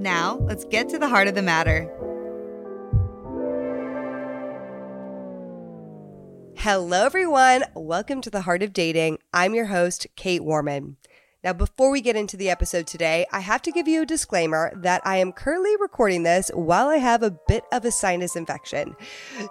Now, let's get to the heart of the matter. Hello, everyone. Welcome to the Heart of Dating. I'm your host, Kait Warman. Now, before we get into the episode today, I have to give you a disclaimer that I am currently recording this while I have a bit of a sinus infection.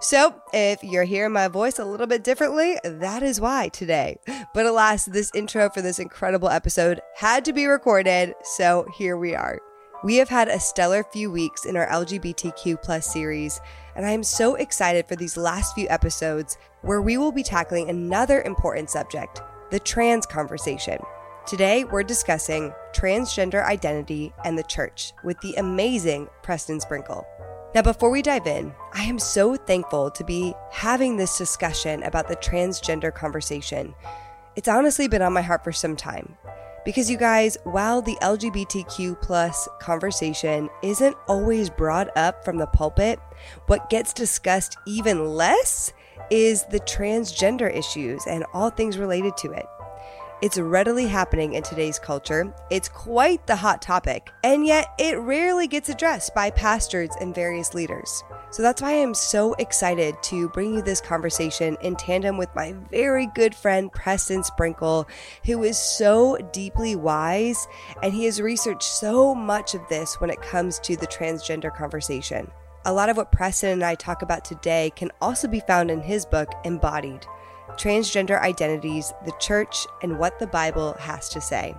So, if you're hearing my voice a little bit differently, that is why today. But alas, this intro for this incredible episode had to be recorded, so here we are. We have had a stellar few weeks in our LGBTQ plus series, and I am so excited for these last few episodes where we will be tackling another important subject the trans conversation. Today, we're discussing transgender identity and the church with the amazing Preston Sprinkle. Now, before we dive in, I am so thankful to be having this discussion about the transgender conversation. It's honestly been on my heart for some time. Because you guys, while the LGBTQ plus conversation isn't always brought up from the pulpit, what gets discussed even less is the transgender issues and all things related to it. It's readily happening in today's culture. It's quite the hot topic, and yet it rarely gets addressed by pastors and various leaders. So that's why I'm so excited to bring you this conversation in tandem with my very good friend Preston Sprinkle, who is so deeply wise and he has researched so much of this when it comes to the transgender conversation. A lot of what Preston and I talk about today can also be found in his book, Embodied Transgender Identities, the Church, and What the Bible Has to Say.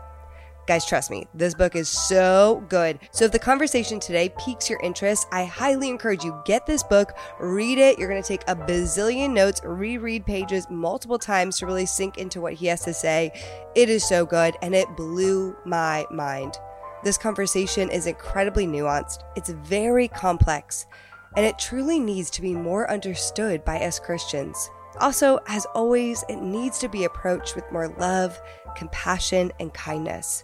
Guys, trust me, this book is so good. So if the conversation today piques your interest, I highly encourage you get this book, read it. You're going to take a bazillion notes, reread pages multiple times to really sink into what he has to say. It is so good and it blew my mind. This conversation is incredibly nuanced. It's very complex, and it truly needs to be more understood by us Christians. Also, as always, it needs to be approached with more love, compassion, and kindness.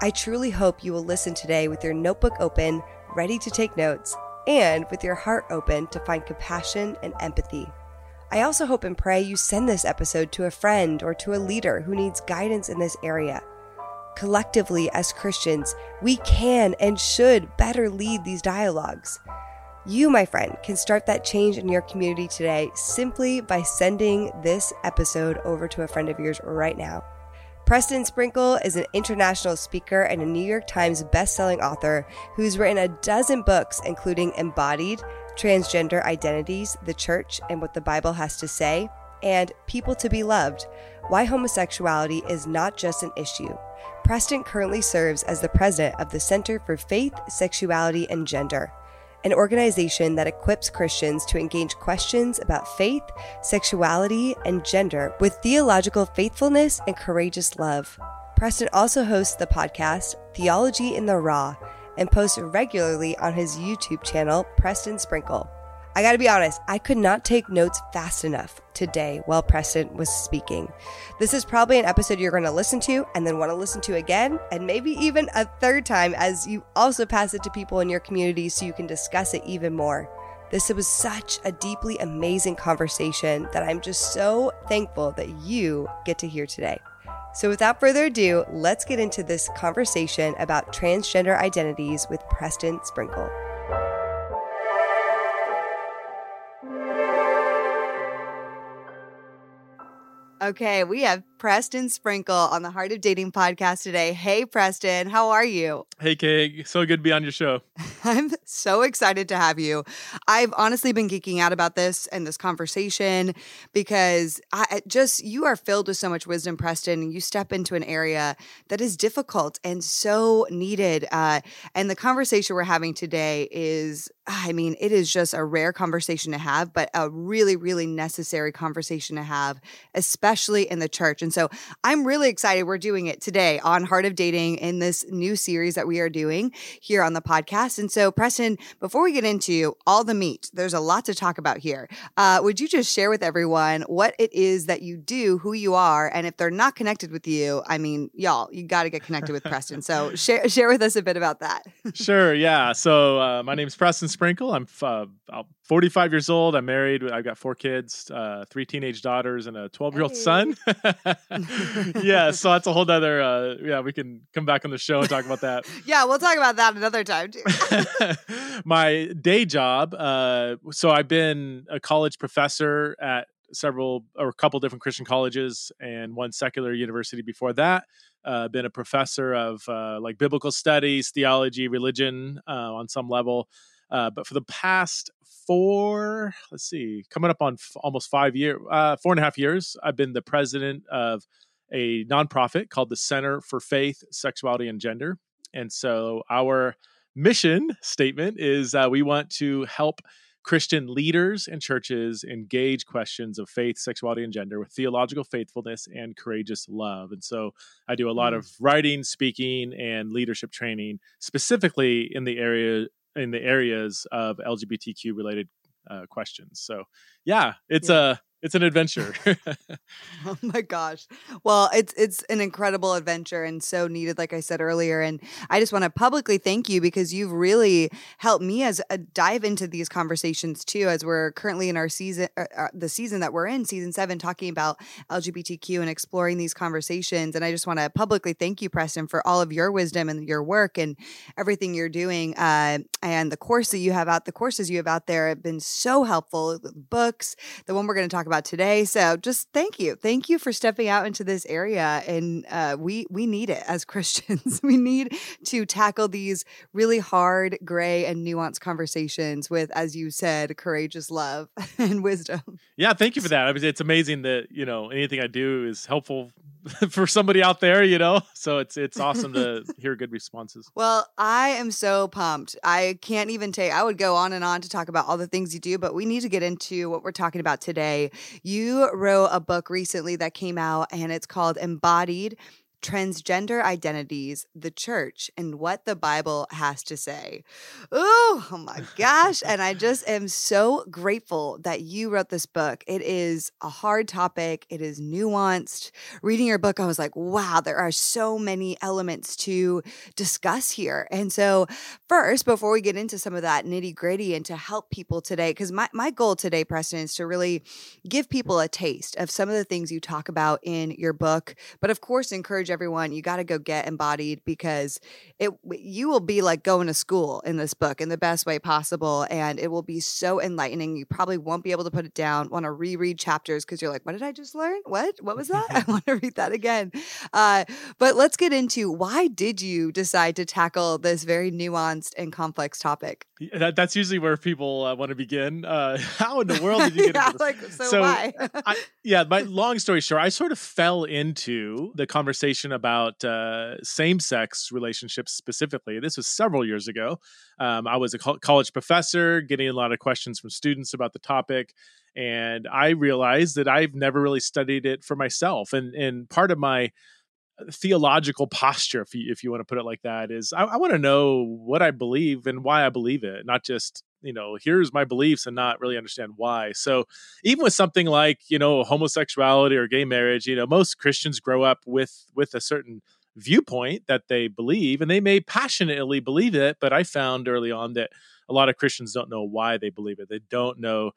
I truly hope you will listen today with your notebook open, ready to take notes, and with your heart open to find compassion and empathy. I also hope and pray you send this episode to a friend or to a leader who needs guidance in this area. Collectively, as Christians, we can and should better lead these dialogues. You, my friend, can start that change in your community today simply by sending this episode over to a friend of yours right now. Preston Sprinkle is an international speaker and a New York Times bestselling author who's written a dozen books, including Embodied, Transgender Identities, the Church, and What the Bible Has to Say, and People to Be Loved Why Homosexuality is Not Just an Issue. Preston currently serves as the president of the Center for Faith, Sexuality, and Gender an organization that equips Christians to engage questions about faith, sexuality, and gender with theological faithfulness and courageous love. Preston also hosts the podcast Theology in the Raw and posts regularly on his YouTube channel, Preston Sprinkle. I gotta be honest, I could not take notes fast enough today while Preston was speaking. This is probably an episode you're gonna listen to and then wanna listen to again, and maybe even a third time as you also pass it to people in your community so you can discuss it even more. This was such a deeply amazing conversation that I'm just so thankful that you get to hear today. So, without further ado, let's get into this conversation about transgender identities with Preston Sprinkle. Okay, we have Preston Sprinkle on the Heart of Dating podcast today. Hey, Preston, how are you? Hey, Kay. So good to be on your show. I'm so excited to have you. I've honestly been geeking out about this and this conversation because I just, you are filled with so much wisdom, Preston, you step into an area that is difficult and so needed. Uh, and the conversation we're having today is I mean, it is just a rare conversation to have, but a really, really necessary conversation to have, especially in the church. And so I'm really excited we're doing it today on Heart of Dating in this new series that we are doing here on the podcast. And so, Preston, before we get into all the meat, there's a lot to talk about here. Uh, would you just share with everyone what it is that you do, who you are, and if they're not connected with you, I mean, y'all, you got to get connected with Preston. So, share share with us a bit about that. sure. Yeah. So, uh, my name is Preston Sprinkle. I'm uh, 45 years old. I'm married. I've got four kids, uh, three teenage daughters, and a 12 year old hey. son. yeah. So that's a whole other. Uh, yeah, we can come back on the show and talk about that. yeah, we'll talk about that another time too. My day job. Uh, so I've been a college professor at several or a couple different Christian colleges and one secular university before that. Uh, been a professor of uh, like biblical studies, theology, religion uh, on some level. Uh, but for the past four, let's see, coming up on f- almost five years, uh, four and a half years, I've been the president of a nonprofit called the Center for Faith, Sexuality, and Gender. And so our mission statement is uh, we want to help Christian leaders and churches engage questions of faith, sexuality, and gender with theological faithfulness and courageous love. And so I do a lot mm. of writing, speaking, and leadership training, specifically in the area in the areas of LGBTQ related uh, questions. So yeah, it's a it's an adventure. oh my gosh. Well, it's it's an incredible adventure and so needed like I said earlier and I just want to publicly thank you because you've really helped me as a dive into these conversations too as we're currently in our season uh, uh the season that we're in season 7 talking about LGBTQ and exploring these conversations and I just want to publicly thank you Preston for all of your wisdom and your work and everything you're doing uh, and the course that you have out the courses you have out there have been so helpful books the one we're going to talk about about today. So just thank you, thank you for stepping out into this area, and uh, we we need it as Christians. we need to tackle these really hard, gray, and nuanced conversations with, as you said, courageous love and wisdom. Yeah, thank you for that. I mean, it's amazing that you know anything I do is helpful for somebody out there, you know. So it's it's awesome to hear good responses. Well, I am so pumped. I can't even take I would go on and on to talk about all the things you do, but we need to get into what we're talking about today. You wrote a book recently that came out and it's called Embodied transgender identities, the church, and what the Bible has to say. Ooh, oh my gosh. And I just am so grateful that you wrote this book. It is a hard topic, it is nuanced. Reading your book, I was like, wow, there are so many elements to discuss here. And so, first, before we get into some of that nitty gritty and to help people today, because my, my goal today, Preston, is to really give people a taste of some of the things you talk about in your book, but of course, encourage everyone you got to go get embodied because it you will be like going to school in this book in the best way possible and it will be so enlightening you probably won't be able to put it down want to reread chapters because you're like what did i just learn? What? What was that? I want to read that again. Uh, but let's get into why did you decide to tackle this very nuanced and complex topic? That, that's usually where people uh, want to begin. Uh, how in the world did you get yeah, like so, so why? I, yeah my long story short i sort of fell into the conversation conversation about uh, same sex relationships specifically. This was several years ago. Um, I was a co- college professor getting a lot of questions from students about the topic. And I realized that I've never really studied it for myself. And, and part of my uh, theological posture, if you, if you want to put it like that, is I, I want to know what I believe and why I believe it, not just you know here's my beliefs and not really understand why. So even with something like you know homosexuality or gay marriage you know most christians grow up with with a certain viewpoint that they believe and they may passionately believe it but i found early on that a lot of christians don't know why they believe it. They don't know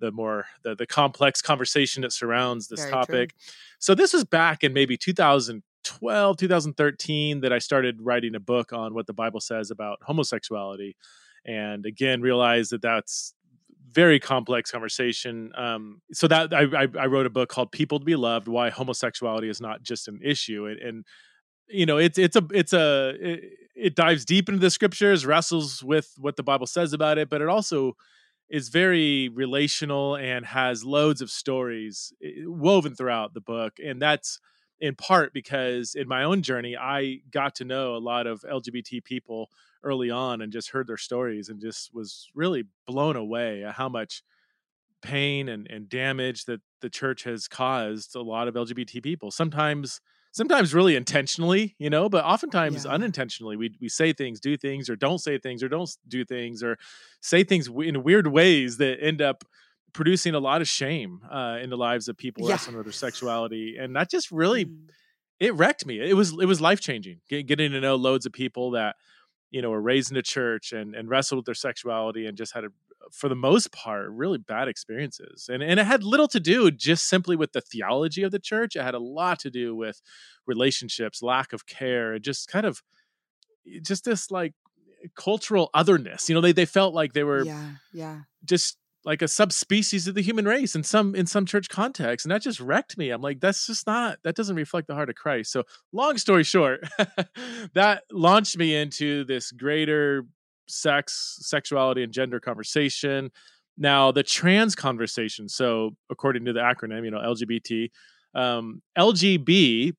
the more the, the complex conversation that surrounds this Very topic. True. so this was back in maybe 2012 2013 that i started writing a book on what the bible says about homosexuality and again realize that that's very complex conversation. Um, so that I, I, wrote a book called "People to Be Loved: Why Homosexuality Is Not Just an Issue," and, and you know it's it's a it's a it, it, dives deep into the scriptures, wrestles with what the Bible says about it, but it also is very relational and has loads of stories eh, woven throughout the book, and that's in part because in my own journey I got to know a lot of LGBT people early on and just heard their stories and just was really blown away at how much pain and, and damage that the church has caused a lot of LGBT people. Sometimes sometimes really intentionally, you know, but oftentimes Yeah. unintentionally. We we say things, do things, or don't say things, or don't do things, or say things in weird ways that end up producing a lot of shame uh, in the lives of people Yeah. wrestling with their sexuality, and that just really Mm. it wrecked me. It was it was life changing. Getting to know loads of people that you know were raised in a church and and wrestled with their sexuality and just had a for the most part really bad experiences and and it had little to do just simply with the theology of the church it had a lot to do with relationships lack of care and just kind of just this like cultural otherness you know they they felt like they were yeah, yeah. just like a subspecies of the human race in some in some church context and that just wrecked me. I'm like that's just not that doesn't reflect the heart of christ. So long story short that launched me into this greater sex sexuality and gender conversation. Now the trans conversation so according to the acronym you know lgbt um, lgb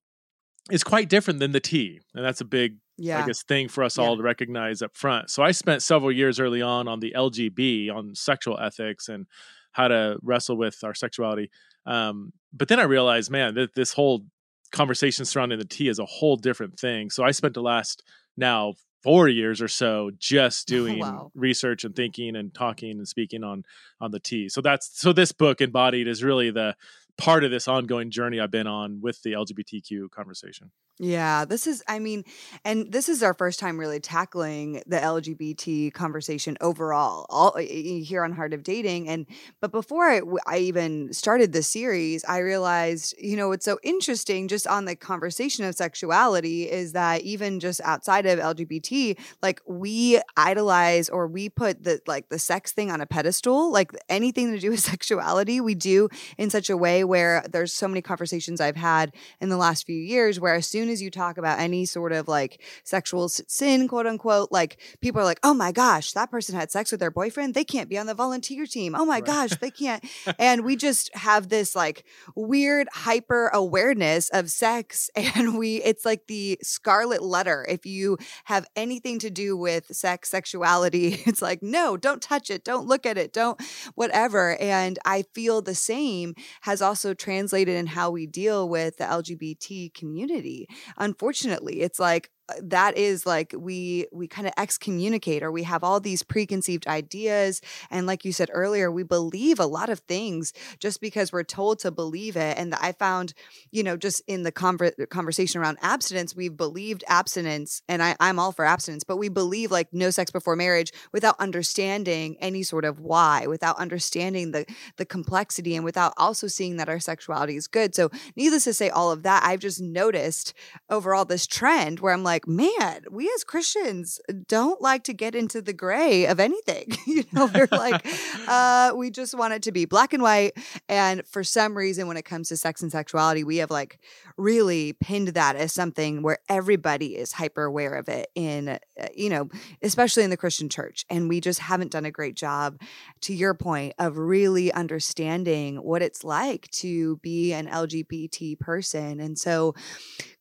is quite different than the t and that's a big Yeah. I guess thing for us Yeah. all to recognize up front. So I spent several years early on on the LGB on sexual ethics and how to wrestle with our sexuality. Um, but then I realized, man, that this whole conversation surrounding the T is a whole different thing. So I spent the last now four years or so just doing Wow. research and thinking and talking and speaking on on the T. So that's so this book embodied is really the part of this ongoing journey I've been on with the LGBTQ conversation. Yeah, this is, I mean, and this is our first time really tackling the LGBT conversation overall, all y- y- here on Heart of Dating. And, but before I even started this series, I realized, you know, what's so interesting just on the conversation of sexuality is that even just outside of LGBT, like we idolize or we put the, like the sex thing on a pedestal, like anything to do with sexuality, we do in such a way where there's so many conversations I've had in the last few years where as soon as you talk about any sort of like sexual sin, quote unquote, like people are like, oh my gosh, that person had sex with their boyfriend. They can't be on the volunteer team. Oh my Right. gosh, they can't. and we just have this like weird hyper awareness of sex. And we, it's like the scarlet letter. If you have anything to do with sex, sexuality, it's like, no, don't touch it. Don't look at it. Don't whatever. And I feel the same has also translated in how we deal with the LGBT community. Unfortunately, it's like Uh, that is like we we kind of excommunicate or we have all these preconceived ideas. And like you said earlier we believe a lot of things just because we're told to believe it. And i found you know just in the conver- conversation around abstinence we've believed abstinence and I, i'm all for abstinence but we believe like no sex before marriage without understanding any sort of why without understanding the the complexity and without also seeing that our sexuality is good. So needless to say all of that i've just noticed overall this trend where i'm like man we as christians don't like to get into the gray of anything. You know we're like uh we just want it to be black and white. And for some reason when it comes to sex and sexuality we have like really pinned that as something where everybody is hyper aware of it in uh, you know especially in the christian church and we just haven't done a great job to your point of really understanding what it's like to be an lgbt person and so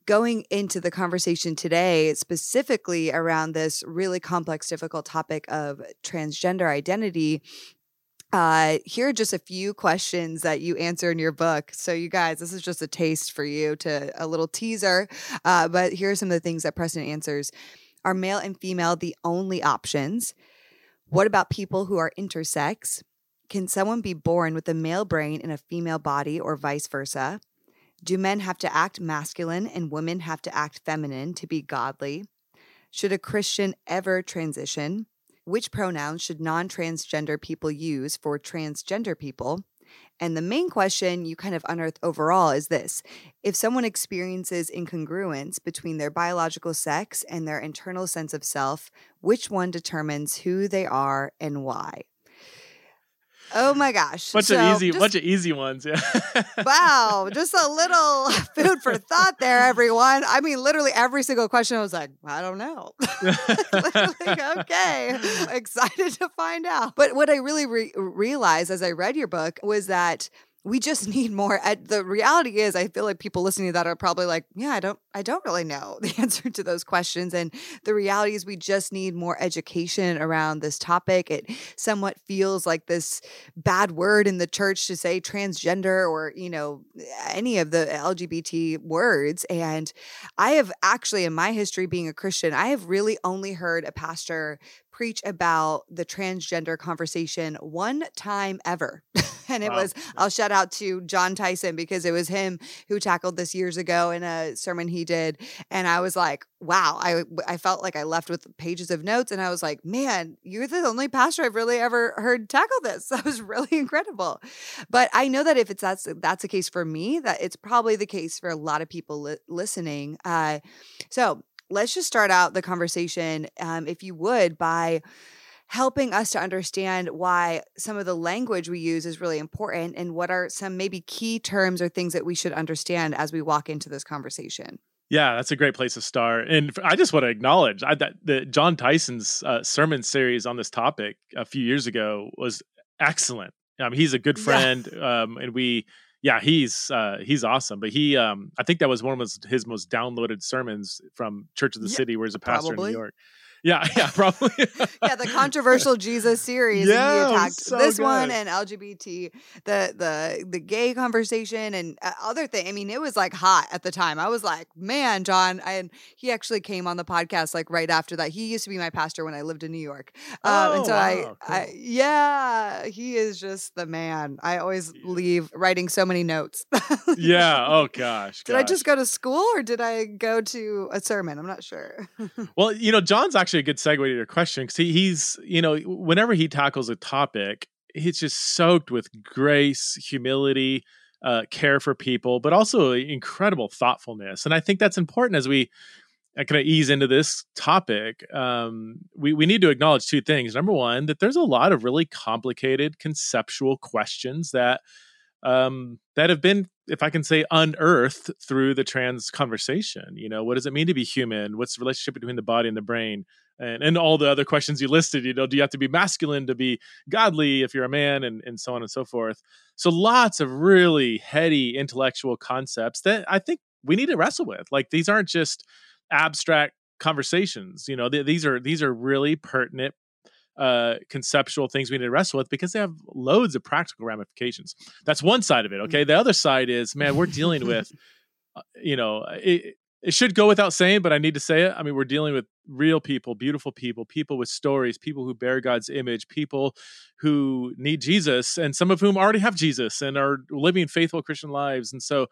going into the conversation today, specifically around this really complex, difficult topic of transgender identity. Uh, here are just a few questions that you answer in your book. So, you guys, this is just a taste for you to a little teaser. Uh, but here are some of the things that Preston answers Are male and female the only options? What about people who are intersex? Can someone be born with a male brain in a female body or vice versa? Do men have to act masculine and women have to act feminine to be godly? Should a Christian ever transition? Which pronouns should non transgender people use for transgender people? And the main question you kind of unearth overall is this If someone experiences incongruence between their biological sex and their internal sense of self, which one determines who they are and why? Oh my gosh. bunch So of easy, just- bunch of easy ones. Yeah. wow, just a little food for thought there, everyone. I mean, literally every single question I was like, I don't know. Okay, excited to find out. But what I really re- realized as I read your book was that we just need more. The reality is, I feel like people listening to that are probably like, yeah, I don't, I don't really know the answer to those questions. And the reality is, we just need more education around this topic. It somewhat feels like this bad word in the church to say transgender or, you know, any of the LGBT words. And I have actually, in my history being a Christian, I have really only heard a pastor preach about the transgender conversation one time ever. and it wow. was, I'll shout out to Jon Tyson because it was him who tackled this years ago in a sermon he did. And I was like, wow, I, I felt like I left with pages of notes and I was like, man, you're the only pastor I've really ever heard tackle this. That was really incredible. But I know that if it's that's that's the case for me, that it's probably the case for a lot of people li- listening. Uh, so let's just start out the conversation, um, if you would, by helping us to understand why some of the language we use is really important and what are some maybe key terms or things that we should understand as we walk into this conversation. Yeah, that's a great place to start. And I just want to acknowledge I, that the Jon Tyson's uh, sermon series on this topic a few years ago was excellent. Um, he's a good friend, yeah. um, and we yeah, he's uh, he's awesome. But he, um, I think that was one of his most downloaded sermons from Church of the yeah, City, where he's a pastor probably. in New York. Yeah, yeah, probably. yeah, the controversial Jesus series. Yeah, and he attacked so this good. one and LGBT, the the the gay conversation and uh, other thing. I mean, it was like hot at the time. I was like, man, Jon, And he actually came on the podcast like right after that. He used to be my pastor when I lived in New York. Um, oh, and so wow, I, cool. I, yeah, he is just the man. I always leave writing so many notes. yeah. Oh gosh. Did gosh. I just go to school or did I go to a sermon? I'm not sure. well, you know, John's actually actually a good segue to your question because he, he's you know whenever he tackles a topic he's just soaked with grace humility uh, care for people but also incredible thoughtfulness and i think that's important as we uh, kind of ease into this topic. Um, we, we need to acknowledge two things. Number one that there's a lot of really complicated conceptual questions that um, that have been, if I can say, unearthed through the trans conversation. You know, what does it mean to be human? What's the relationship between the body and the brain? And, and all the other questions you listed, you know, do you have to be masculine to be godly if you're a man and, and so on and so forth? So lots of really heady intellectual concepts that I think we need to wrestle with. Like these aren't just abstract conversations. You know, th- these are these are really pertinent uh, conceptual things we need to wrestle with because they have loads of practical ramifications. That's one side of it. Okay. The other side is, man, we're dealing with, uh, you know, it, it should go without saying, but I need to say it. I mean, we're dealing with real people, beautiful people, people with stories, people who bear God's image, people who need Jesus, and some of whom already have Jesus and are living faithful Christian lives. And so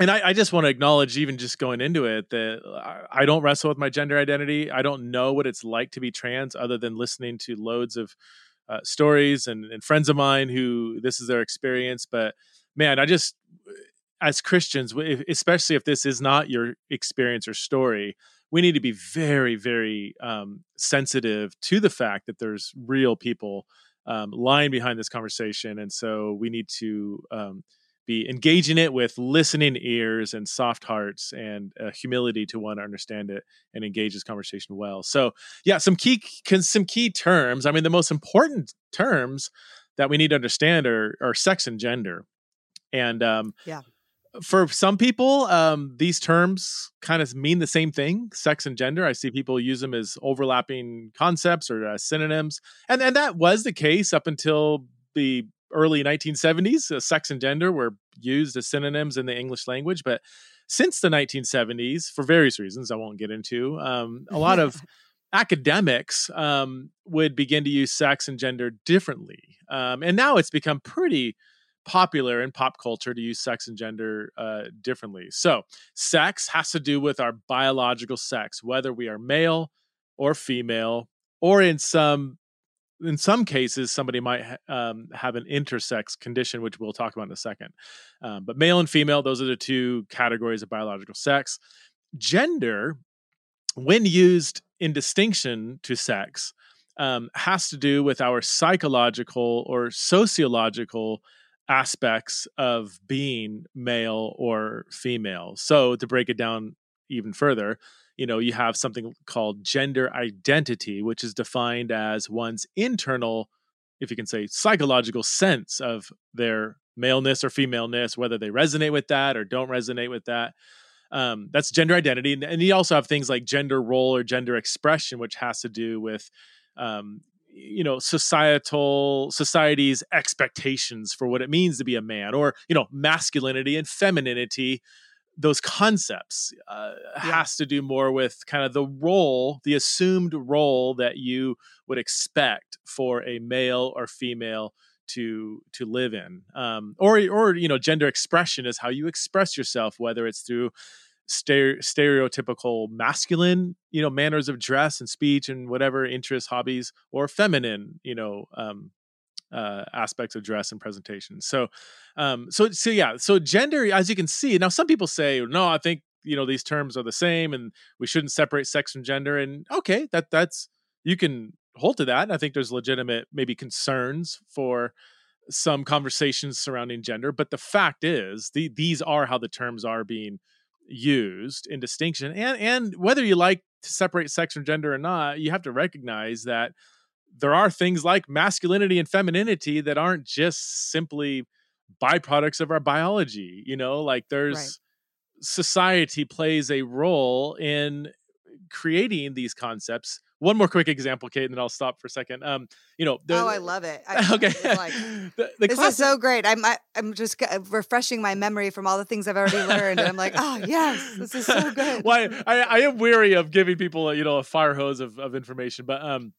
and I, I, just want to acknowledge, even just going into it, that I don't wrestle with my gender identity. I don't know what it's like to be trans, other than listening to loads of uh, stories and, and, friends of mine who this is their experience. But man, I just, as Christians, especially if this is not your experience or story, we need to be very, very um, sensitive to the fact that there's real people um, lying behind this conversation, and so we need to. Um, be engaging it with listening ears and soft hearts and uh, humility to want to understand it and engage this conversation well. So, yeah, some key can some key terms. I mean, the most important terms that we need to understand are, are sex and gender. And um, yeah, for some people, um, these terms kind of mean the same thing, sex and gender. I see people use them as overlapping concepts or uh, synonyms, and and that was the case up until the early 1970s, uh, sex and gender were used as synonyms in the English language. But since the 1970s, for various reasons I won't get into, um, a lot of academics um, would begin to use sex and gender differently. Um, and now it's become pretty popular in pop culture to use sex and gender uh, differently. So, sex has to do with our biological sex, whether we are male or female, or in some in some cases, somebody might um, have an intersex condition, which we'll talk about in a second. Um, but male and female, those are the two categories of biological sex. Gender, when used in distinction to sex, um, has to do with our psychological or sociological aspects of being male or female. So, to break it down even further, you know you have something called gender identity which is defined as one's internal if you can say psychological sense of their maleness or femaleness, whether they resonate with that or don't resonate with that. Um, that's gender identity, and, and, you also have things like gender role or gender expression, which has to do with um, you know societal society's expectations for what it means to be a man or you know masculinity and femininity those concepts uh, yeah. has to do more with kind of the role the assumed role that you would expect for a male or female to to live in um, or or you know gender expression is how you express yourself whether it's through stereotypical masculine, you know, manners of dress and speech and whatever interests, hobbies, or feminine, you know, um, uh, aspects of dress and presentation. So, um, so, so yeah, so gender, as you can see, now some people say, no, I think you know these terms are the same, and we shouldn't separate sex from gender. And okay, that that's you can hold to that. I think there's legitimate maybe concerns for some conversations surrounding gender, but the fact is, the, these are how the terms are being used in distinction and and whether you like to separate sex from gender or not you have to recognize that there are things like masculinity and femininity that aren't just simply byproducts of our biology you know like there's right. society plays a role in creating these concepts one more quick example, Kait, and then I'll stop for a second. Um, you know, the, oh, I love it. I, okay, like, the, the this classic- is so great. I'm I, am i am just refreshing my memory from all the things I've already learned, and I'm like, oh yes, this is so good. well, I, I, am weary of giving people, you know, a fire hose of, of information, but um,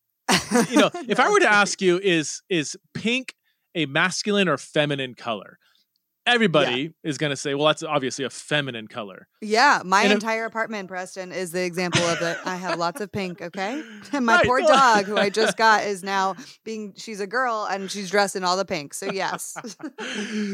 you know, if I were to ask you, is is pink a masculine or feminine color? Everybody yeah. is going to say, well, that's obviously a feminine color. Yeah. My and entire if, apartment, Preston, is the example of it. I have lots of pink. Okay. And my right. poor dog, who I just got, is now being, she's a girl and she's dressed in all the pink. So, yes.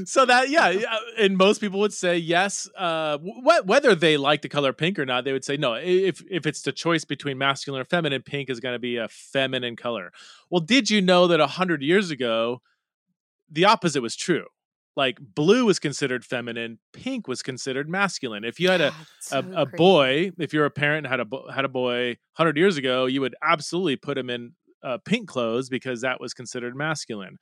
so, that, yeah. And most people would say yes. Uh, wh- whether they like the color pink or not, they would say no. If, if it's the choice between masculine or feminine, pink is going to be a feminine color. Well, did you know that 100 years ago, the opposite was true? Like blue was considered feminine pink was considered masculine if you had a so a, a boy if you're a parent had a had a boy 100 years ago you would absolutely put him in uh, pink clothes because that was considered masculine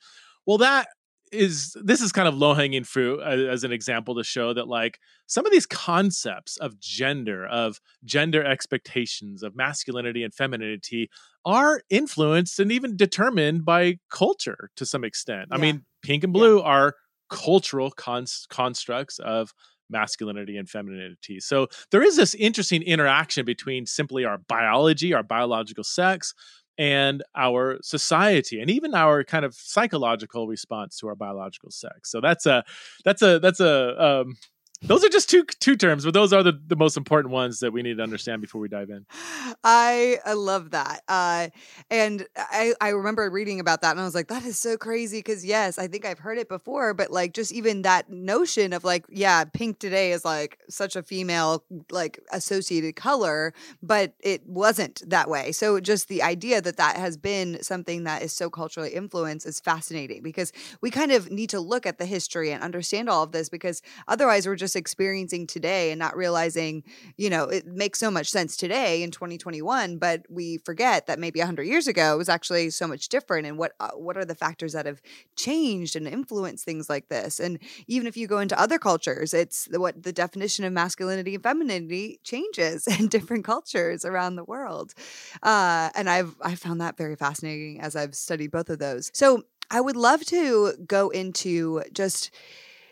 well that is this is kind of low hanging fruit as, as, an example to show that like some of these concepts of gender of gender expectations of masculinity and femininity are influenced and even determined by culture to some extent yeah. i mean pink and blue yeah. are cultural constructs of masculinity and femininity. So there is this interesting interaction between simply our biology, our biological sex, and our society and even our kind of psychological response to our biological sex. So that's a that's a that's a um, those are just two two terms, but those are the, the most important ones that we need to understand before we dive in. I I love that. Uh, and I, I remember reading about that and I was like, that is so crazy because yes, I think I've heard it before, but like just even that notion of like, yeah, pink today is like such a female like associated color, but it wasn't that way. So just the idea that that has been something that is so culturally influenced is fascinating because we kind of need to look at the history and understand all of this because otherwise we're just just experiencing today and not realizing, you know, it makes so much sense today in 2021, but we forget that maybe 100 years ago it was actually so much different and what uh, what are the factors that have changed and influenced things like this. And even if you go into other cultures, it's what the definition of masculinity and femininity changes in different cultures around the world. Uh, and I've I found that very fascinating as I've studied both of those. So I would love to go into just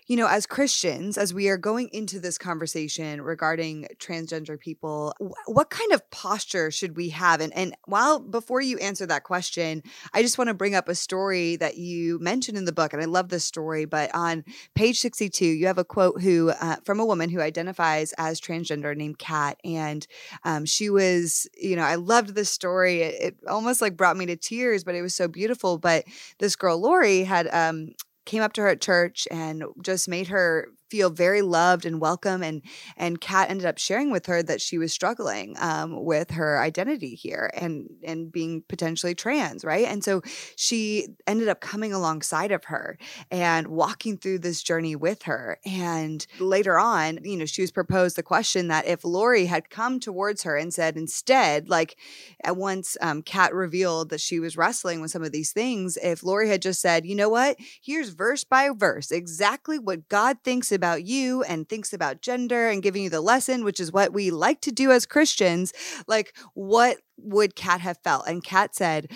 you know, as Christians, as we are going into this conversation regarding transgender people, what kind of posture should we have? And, and while before you answer that question, I just want to bring up a story that you mentioned in the book, and I love this story. But on page sixty-two, you have a quote who uh, from a woman who identifies as transgender named Kat, and um, she was, you know, I loved this story. It, it, almost like brought me to tears, but it was so beautiful. But this girl Lori had um, came up to her at church and just made her feel very loved and welcome. And and Kat ended up sharing with her that she was struggling um, with her identity here and and being potentially trans, right? And so she ended up coming alongside of her and walking through this journey with her. And later on, you know, she was proposed the question that if Lori had come towards her and said instead, like at once um, Kat revealed that she was wrestling with some of these things, if Lori had just said, you know what, here's verse by verse exactly what God thinks about you and thinks about gender and giving you the lesson, which is what we like to do as Christians, like what would Kat have felt? And Kat said,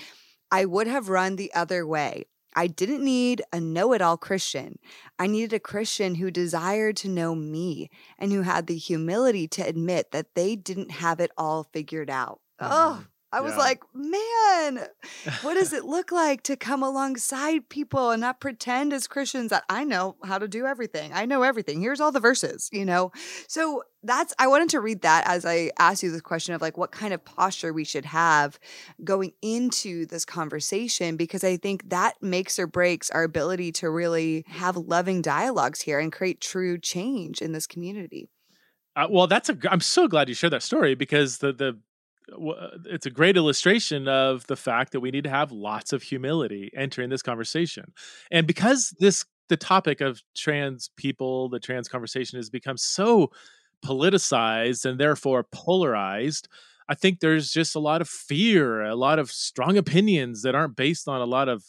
I would have run the other way. I didn't need a know it all Christian. I needed a Christian who desired to know me and who had the humility to admit that they didn't have it all figured out. Mm-hmm. Oh, I was yeah. like, man, what does it look like to come alongside people and not pretend as Christians that I know how to do everything? I know everything. Here's all the verses, you know? So that's, I wanted to read that as I asked you this question of like what kind of posture we should have going into this conversation, because I think that makes or breaks our ability to really have loving dialogues here and create true change in this community. Uh, well, that's a. I'm so glad you shared that story because the the it's a great illustration of the fact that we need to have lots of humility entering this conversation. And because this the topic of trans people, the trans conversation has become so politicized and therefore polarized, I think there's just a lot of fear, a lot of strong opinions that aren't based on a lot of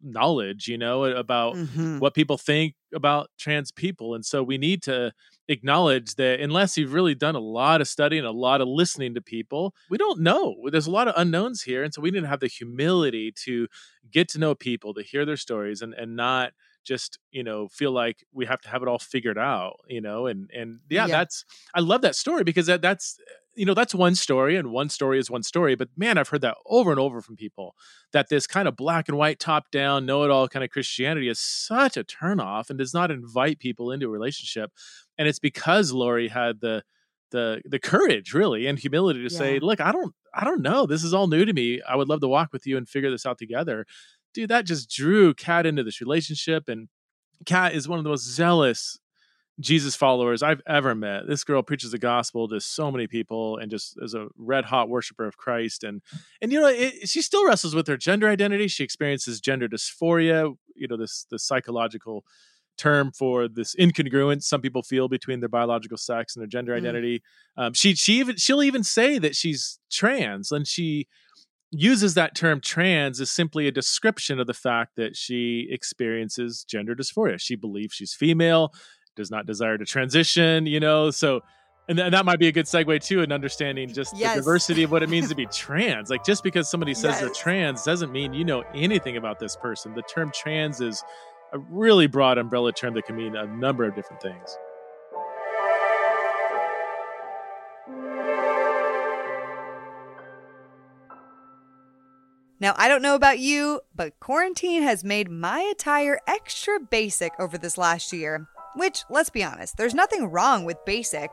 knowledge, you know, about mm-hmm. what people think about trans people. And so we need to acknowledge that unless you've really done a lot of study and a lot of listening to people, we don't know. There's a lot of unknowns here. And so we need to have the humility to get to know people, to hear their stories and, and not just, you know, feel like we have to have it all figured out, you know, and, and yeah, yeah. that's, I love that story because that, that's, eh, you know that's one story and one story is one story but man i've heard that over and over from people that this kind of black and white top down know-it-all kind of christianity is such a turnoff and does not invite people into a relationship and it's because lori had the the the courage really and humility to yeah. say look i don't i don't know this is all new to me i would love to walk with you and figure this out together dude that just drew kat into this relationship and kat is one of the most zealous Jesus followers I've ever met. This girl preaches the gospel to so many people and just is a red hot worshiper of Christ. And and you know, it, she still wrestles with her gender identity. She experiences gender dysphoria. You know, this the psychological term for this incongruence some people feel between their biological sex and their gender mm. identity. Um, she she even she'll even say that she's trans, and she uses that term trans as simply a description of the fact that she experiences gender dysphoria. She believes she's female does not desire to transition, you know, so and, th- and that might be a good segue too in understanding just yes. the diversity of what it means to be trans. Like just because somebody says yes. they're trans doesn't mean you know anything about this person. The term trans is a really broad umbrella term that can mean a number of different things. Now, I don't know about you, but quarantine has made my attire extra basic over this last year. Which, let's be honest, there's nothing wrong with basic,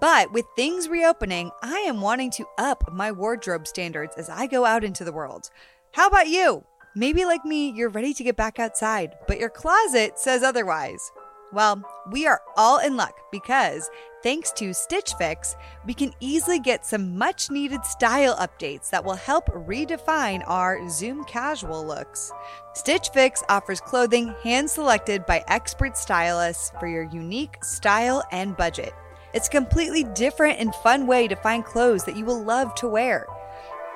but with things reopening, I am wanting to up my wardrobe standards as I go out into the world. How about you? Maybe, like me, you're ready to get back outside, but your closet says otherwise. Well, we are all in luck because thanks to Stitch Fix, we can easily get some much needed style updates that will help redefine our Zoom casual looks. Stitch Fix offers clothing hand selected by expert stylists for your unique style and budget. It's a completely different and fun way to find clothes that you will love to wear.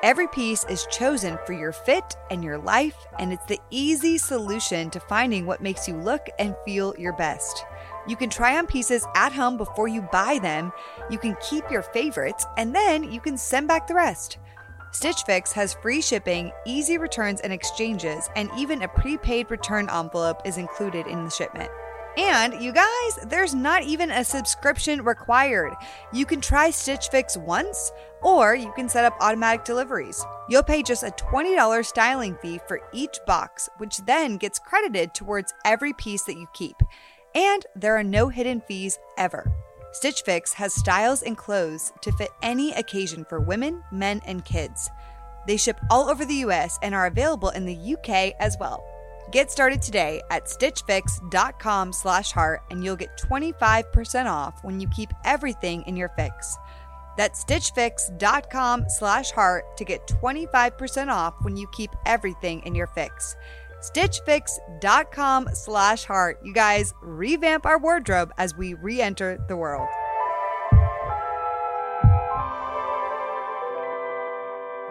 Every piece is chosen for your fit and your life, and it's the easy solution to finding what makes you look and feel your best. You can try on pieces at home before you buy them, you can keep your favorites, and then you can send back the rest. Stitch Fix has free shipping, easy returns and exchanges, and even a prepaid return envelope is included in the shipment. And you guys, there's not even a subscription required. You can try Stitch Fix once, or you can set up automatic deliveries. You'll pay just a $20 styling fee for each box, which then gets credited towards every piece that you keep. And there are no hidden fees ever. Stitch Fix has styles and clothes to fit any occasion for women, men, and kids. They ship all over the US and are available in the UK as well. Get started today at stitchfix.com slash heart and you'll get 25% off when you keep everything in your fix. That's stitchfix.com slash heart to get 25% off when you keep everything in your fix. Stitchfix.com slash heart. You guys revamp our wardrobe as we re enter the world.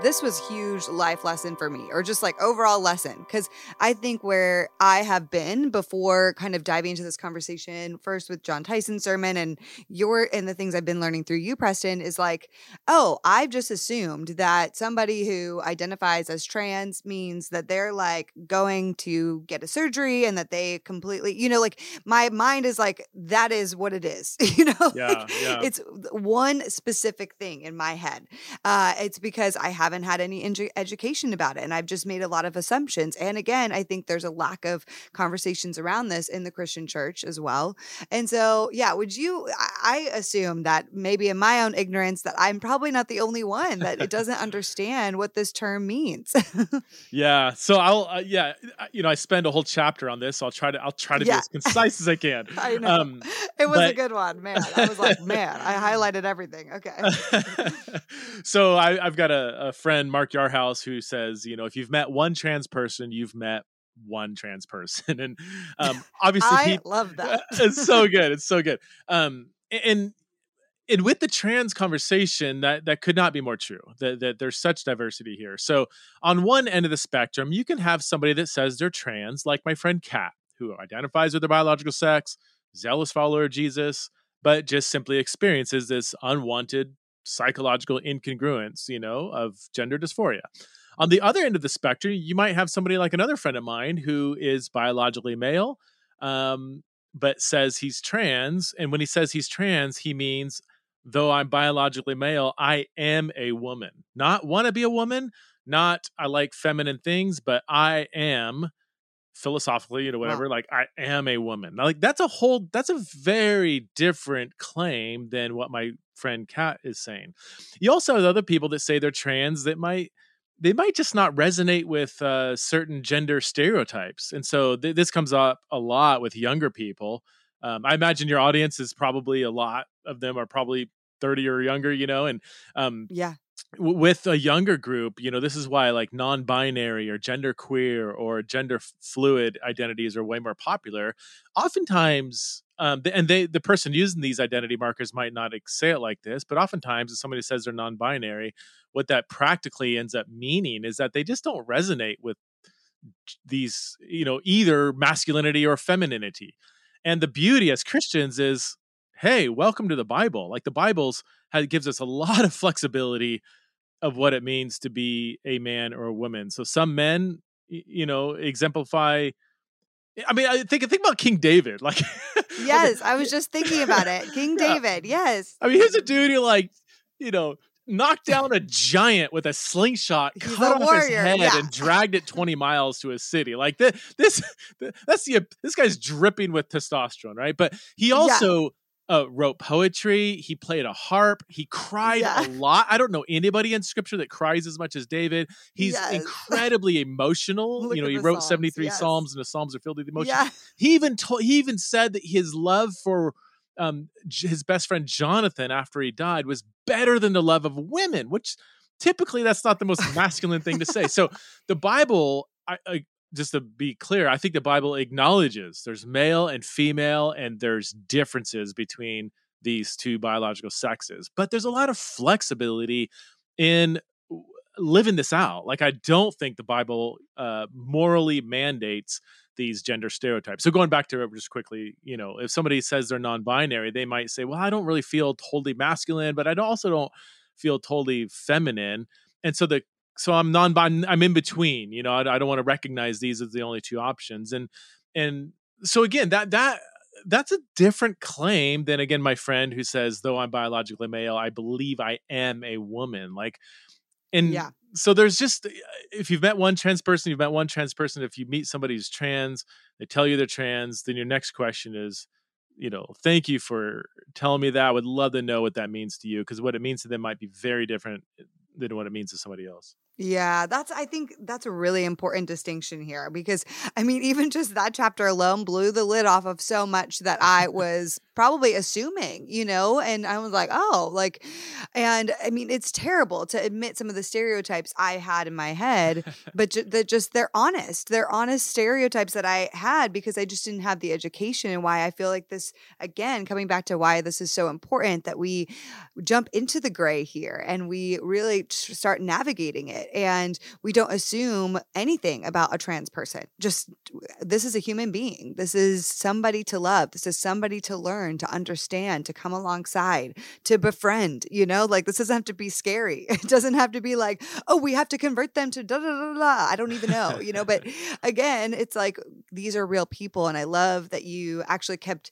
This was huge life lesson for me or just like overall lesson because i think where i have been before kind of diving into this conversation first with jon tyson's sermon and your and the things i've been learning through you preston is like oh i've just assumed that somebody who identifies as trans means that they're like going to get a surgery and that they completely you know like my mind is like that is what it is you know yeah, like, yeah. it's one specific thing in my head uh it's because i have haven't had any education about it. And I've just made a lot of assumptions. And again, I think there's a lack of conversations around this in the Christian church as well. And so, yeah, would you? I assume that maybe in my own ignorance, that I'm probably not the only one that it doesn't understand what this term means. yeah. So I'll, uh, yeah, you know, I spend a whole chapter on this. So I'll try to, I'll try to yeah. be as concise as I can. I know. Um, it was but... a good one, man. I was like, man, I highlighted everything. Okay. so I, have got a, a friend, Mark Yarhouse, who says, you know, if you've met one trans person, you've met one trans person. And um, obviously, I he, love that. it's so good. It's so good. Um, and and with the trans conversation, that that could not be more true. That that there's such diversity here. So on one end of the spectrum, you can have somebody that says they're trans, like my friend Kat, who identifies with their biological sex, zealous follower of Jesus, but just simply experiences this unwanted psychological incongruence, you know, of gender dysphoria. On the other end of the spectrum, you might have somebody like another friend of mine who is biologically male, um, but says he's trans. And when he says he's trans, he means, though I'm biologically male, I am a woman. Not want to be a woman, not I like feminine things, but I am philosophically, you know, whatever, wow. like I am a woman. Now, like that's a whole that's a very different claim than what my friend Kat is saying. You also have other people that say they're trans that might they might just not resonate with uh, certain gender stereotypes, and so th- this comes up a lot with younger people. Um, I imagine your audience is probably a lot of them are probably 30 or younger, you know, and um, yeah, with a younger group, you know, this is why like non-binary or gender queer or gender fluid identities are way more popular. Oftentimes, um, and they the person using these identity markers might not say it like this, but oftentimes, if somebody says they're non-binary, what that practically ends up meaning is that they just don't resonate with these, you know, either masculinity or femininity. And the beauty as Christians is, hey, welcome to the Bible. Like the Bible's gives us a lot of flexibility of what it means to be a man or a woman. So some men, you know, exemplify. Eh, I mean, I think think about King David. Like, yes, I was just thinking about it. King yeah. David. Yes. I mean, here's a dude who, like, you know, knocked down a giant with a slingshot, He's cut off his head, yeah. and dragged it 20 miles to his city. Like this, this, that's the this guy's dripping with testosterone, right? But he also uh, wrote poetry. He played a harp. He cried yeah. a lot. I don't know anybody in scripture that cries as much as David. He's yes. incredibly emotional. you know, he wrote Psalms. 73 yes. Psalms and the Psalms are filled with emotion. Yeah. He even told, he even said that his love for um, his best friend Jonathan after he died was better than the love of women, which typically that's not the most masculine thing to say. So the Bible, I, I, just to be clear, I think the Bible acknowledges there's male and female, and there's differences between these two biological sexes, but there's a lot of flexibility in living this out. Like, I don't think the Bible uh, morally mandates these gender stereotypes. So, going back to it just quickly, you know, if somebody says they're non binary, they might say, Well, I don't really feel totally masculine, but I also don't feel totally feminine. And so the so I'm non I'm in between. You know, I, I don't want to recognize these as the only two options. And and so again, that that that's a different claim than again my friend who says though I'm biologically male, I believe I am a woman. Like, and yeah. So there's just uh, if you've met one trans person, you've met one trans person. If you meet somebody who's trans, they tell you they're trans, then your next question is, you know, thank you for telling me that. I would love to know what that means to you because what it means to them might be very different than what it means to somebody else. Yeah, that's I think that's a really important distinction here because I mean even just that chapter alone blew the lid off of so much that I was probably assuming, you know, and I was like, "Oh, like and I mean it's terrible to admit some of the stereotypes I had in my head, but ju- that just they're honest. They're honest stereotypes that I had because I just didn't have the education and why I feel like this again coming back to why this is so important that we jump into the gray here and we really start navigating it and we don't assume anything about a trans person. Just this is a human being. This is somebody to love. This is somebody to learn, to understand, to come alongside, to befriend, you know? Like this doesn't have to be scary. It doesn't have to be like, "Oh, we have to convert them to da da da da." I don't even know, you know, but again, it's like these are real people and I love that you actually kept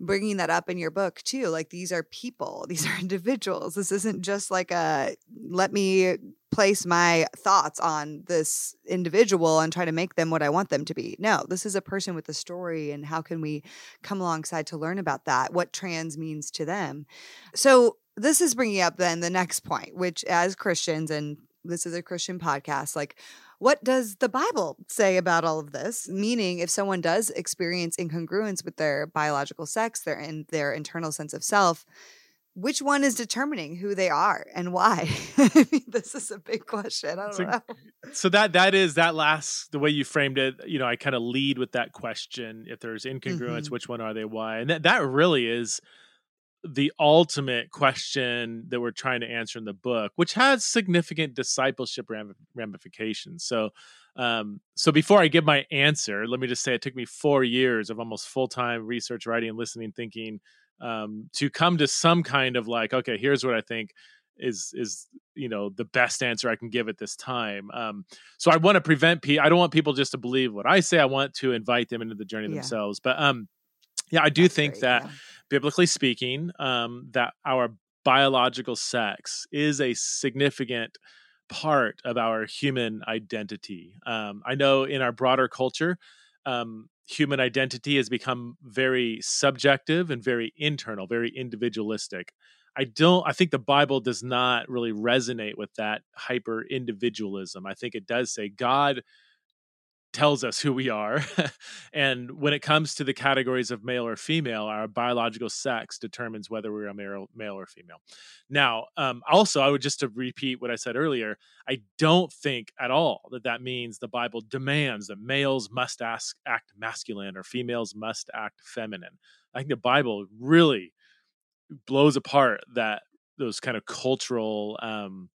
bringing that up in your book too like these are people these are individuals. This isn't just like a let me place my thoughts on this individual and try to make them what i want them to be. No this is a person with a story and how can we come alongside to learn about that what trans means to them. So this is bringing up then the next point which as christians and this is a christian podcast like what does the Bible say about all of this? Meaning, if someone does experience incongruence with their biological sex, their in their internal sense of self, which one is determining who they are and why? I mean, this is a big question. I don't so, know. So that that is that last the way you framed it. You know, I kind of lead with that question: if there's incongruence, mm-hmm. which one are they? Why? And that that really is the ultimate question that we're trying to answer in the book, which has significant discipleship ramifications. So, um, so before I give my answer, let me just say it took me four years of almost full time research, writing, listening, thinking um, to come to some kind of like, okay, here's what I think is is you know the best answer I can give at this time. Um, so I want to prevent people. I don't want people just to believe what I say. I want to invite them into the journey yeah. themselves. But um, yeah, I do That's think great, that. Yeah biblically speaking, um, that our biological sex is a significant part of our human identity. Um, I know in our broader culture, um, human identity has become very subjective and very internal, very individualistic. I don't, I think the Bible does not really resonate with that hyper individualism. I think it does say God tells us who we are. and when it comes to the categories of male or female, our biological sex determines whether we're a male, male or female. Now, um, also, I would just to repeat what I said earlier, I don't think at all that that means the Bible demands that males must ask, act masculine or females must act feminine. I think the Bible really blows apart that those kind of cultural um,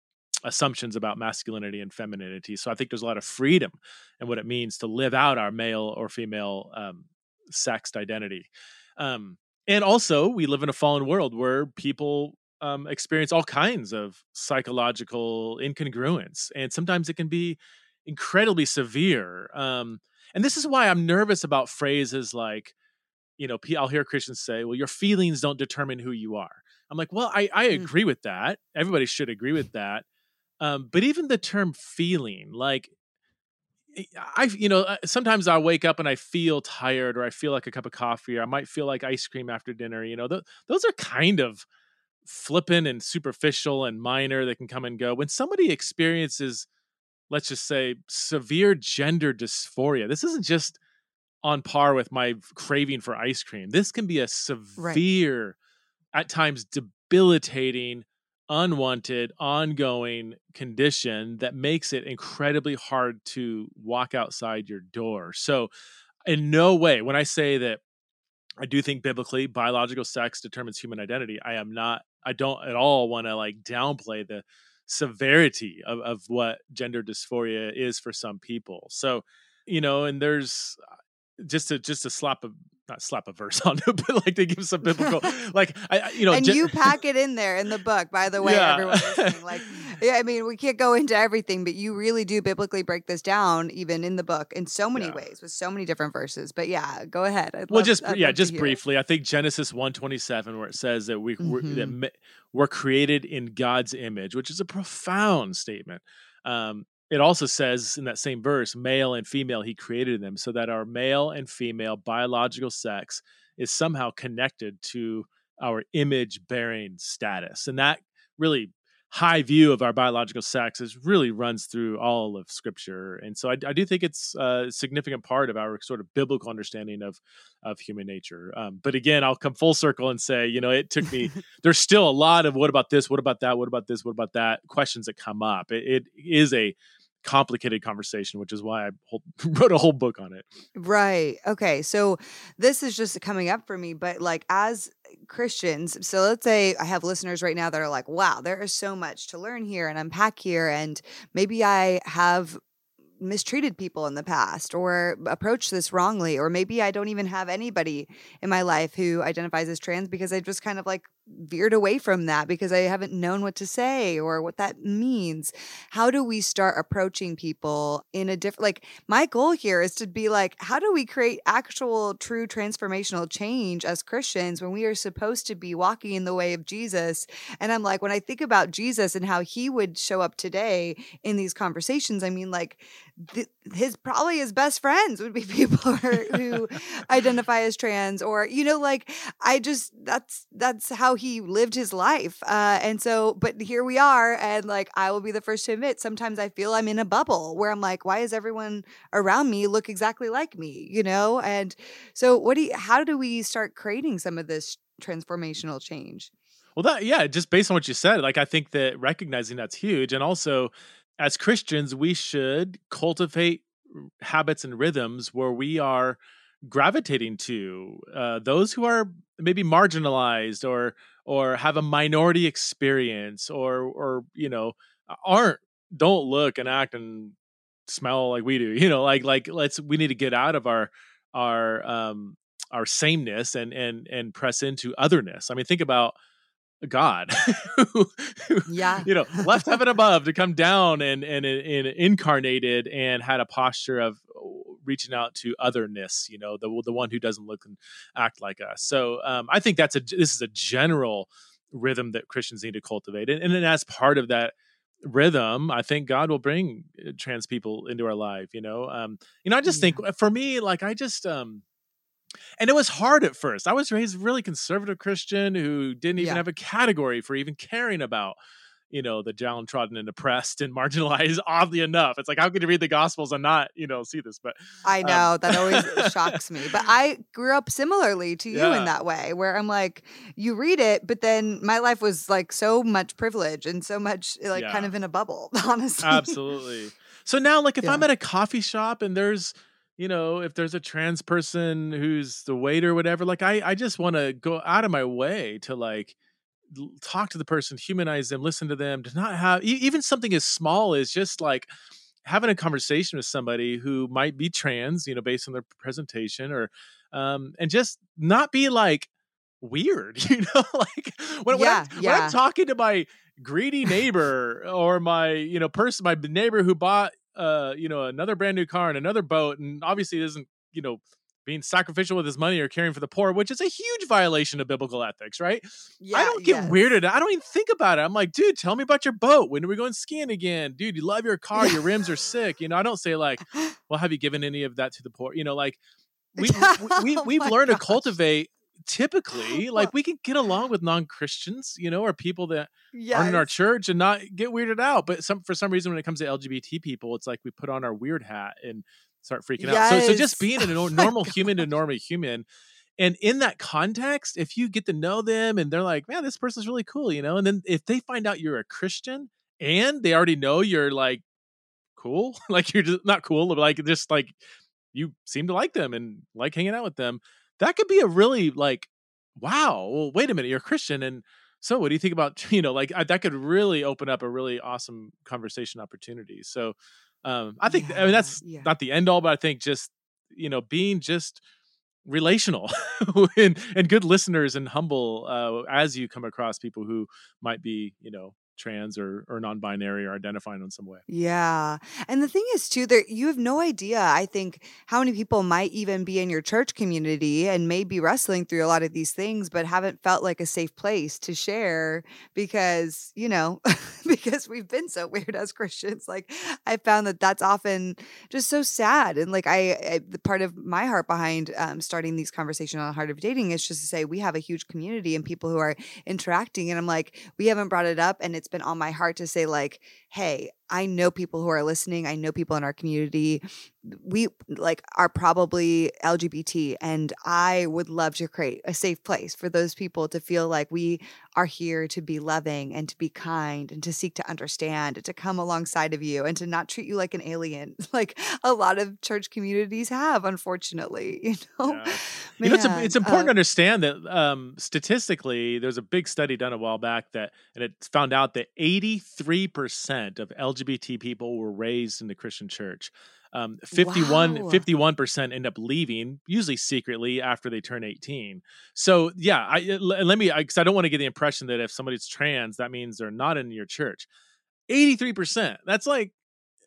assumptions about masculinity and femininity. So I think there's a lot of freedom in what it means to live out our male or female um, sexed identity. Um, and also, we live in a fallen world where people um, experience all kinds of psychological incongruence, and sometimes it can be incredibly severe. Um, and this is why I'm nervous about phrases like, you know, I'll hear Christians say, "Well, your feelings don't determine who you are." I'm like, well, I, I mm. agree with that. Everybody should agree with that. Um, but even the term feeling, like I, you know, uh, sometimes I wake up and I feel tired, or I feel like a cup of coffee, or I might feel like ice cream after dinner. You know, th- those are kind of flippant and superficial and minor that can come and go. When somebody experiences, let's just say, severe gender dysphoria, this isn't just on par with my craving for ice cream. This can be a severe, right. at times debilitating unwanted, ongoing condition that makes it incredibly hard to walk outside your door. So, in no way, when I say that I do think biblically biological sex determines human identity, I am not, I don't at all want to like downplay the severity of, of what gender dysphoria is for some people. So, you know, and there's uh, just to just to slap a not slap a verse on it, but like they give some biblical, like I, you know, and you pack it in there in the book. By the way, yeah. everyone listening, like, yeah, I mean, we can't go into everything, but you really do biblically break this down, even in the book, in so many yeah. ways with so many different verses. But yeah, go ahead. I'd well, love, just I'd yeah, just briefly, I think Genesis one twenty seven, where it says that we mm-hmm. we're, that we're created in God's image, which is a profound statement. Um, it also says in that same verse, male and female, he created them so that our male and female biological sex is somehow connected to our image bearing status. And that really high view of our biological sex is really runs through all of scripture and so I, I, do think it's a significant part of our sort of biblical understanding of of human nature um, but again i'll come full circle and say you know it took me there's still a lot of what about this? What about that? What about this? What about that? questions that come up. It, it is a complicated conversation, which is why I wrote a whole book on it. Right. Okay. So this is just coming up for me, but like as Christians, so let's say I have listeners right now that are like, wow, there is so much to learn here and unpack here. And maybe I have mistreated people in the past or approached this wrongly or maybe I don't even have anybody in my life who identifies as trans because I just kind of like veered away from that because I haven't known what to say or what that means. How do we start approaching people in a different like my goal here is to be like how do we create actual true transformational change as Christians when we are supposed to be walking in the way of Jesus? And I'm like when I think about Jesus and how he would show up today in these conversations, I mean like th- his probably his best friends would be people who identify as trans or you know like I just that's that's how he lived his life. Uh, and so, but here we are. And like, I will be the first to admit, sometimes I feel I'm in a bubble where I'm like, why is everyone around me look exactly like me? You know? And so, what do you, how do we start creating some of this transformational change? Well, that, yeah, just based on what you said, like, I think that recognizing that's huge. And also, as Christians, we should cultivate habits and rhythms where we are gravitating to uh, those who are maybe marginalized or or have a minority experience or or you know aren't don't look and act and smell like we do you know like like let's we need to get out of our our um our sameness and and and press into otherness. I mean think about God, who, yeah, you know, left heaven above to come down and, and and incarnated and had a posture of reaching out to otherness, you know, the the one who doesn't look and act like us. So um, I think that's a this is a general rhythm that Christians need to cultivate, and, and then as part of that rhythm, I think God will bring uh, trans people into our life. You know, um, you know, I just yeah. think for me, like I just um and it was hard at first. I was raised really conservative Christian who didn't even yeah. have a category for even caring about you know the downtrodden and oppressed and marginalized oddly enough it's like how could you read the gospels and not you know see this but i um, know um, that always shocks me but i grew up similarly to you yeah. in that way where i'm like you read it but then my life was like so much privilege and so much like yeah. kind of in a bubble honestly absolutely so now like if i'm at a coffee shop and there's you know, if there's a trans person who's the waiter or whatever, like I, I just want to go out of my way to like talk to the person, humanize them, listen to them, to not have even something as small as just like having a conversation with somebody who might be trans, you know, based on their presentation or um and just not be like weird, you know, like when, yeah, when, I'm, yeah. when I'm talking to my greedy neighbor or my, you know, person, my neighbor who bought uh, you know, another brand new car and another boat and obviously doesn't, you know, being sacrificial with his money or caring for the poor, which is a huge violation of biblical ethics, right? Yeah, I don't get yes. weirded. I don't even think about it. I'm like, dude, tell me about your boat. When are we going skiing again? Dude, you love your car. Your rims are sick. You know, I don't say like, well, have you given any of that to the poor? You know, like we, we, we have oh learned gosh. to cultivate typically like we can get along with non-christians you know or people that yes. aren't in our church and not get weirded out but some for some reason when it comes to lgbt people it's like we put on our weird hat and start freaking yes. out. So, so just being a oh normal human to normal human. And in that context, if you get to know them and they're like, man, this person's really cool, you know, and then if they find out you're a Christian and they already know you're like cool, like you're just not cool, but like just like you seem to like them and like hanging out with them, that could be a really like, wow, well, wait a minute, you're a Christian. And so what do you think about, you know, like I, that could really open up a really awesome conversation opportunity. So, um, I think yeah, I mean that's yeah. not the end all, but I think just you know being just relational and, and good listeners and humble uh, as you come across people who might be you know trans or or non-binary or identifying in some way. Yeah. And the thing is too that you have no idea I think how many people might even be in your church community and may be wrestling through a lot of these things but haven't felt like a safe place to share because, you know, because we've been so weird as Christians. Like I found that that's often just so sad and like I, I the part of my heart behind um, starting these conversations on the heart of dating is just to say we have a huge community and people who are interacting and I'm like we haven't brought it up and it's been on my heart to say, like, hey, I know people who are listening. I know people in our community. We like are probably LGBT, and I would love to create a safe place for those people to feel like we are here to be loving and to be kind and to seek to understand and to come alongside of you and to not treat you like an alien, like a lot of church communities have, unfortunately. You know, yeah. you know it's, a, it's important uh, to understand that um, statistically, there's a big study done a while back that, and it found out that 83% of LGBT people were raised in the Christian church. Um, 51 wow. 51% end up leaving usually secretly after they turn 18 so yeah i let me because I, I, don't want to get the impression that if somebody's trans that means they're not in your church 83% that's like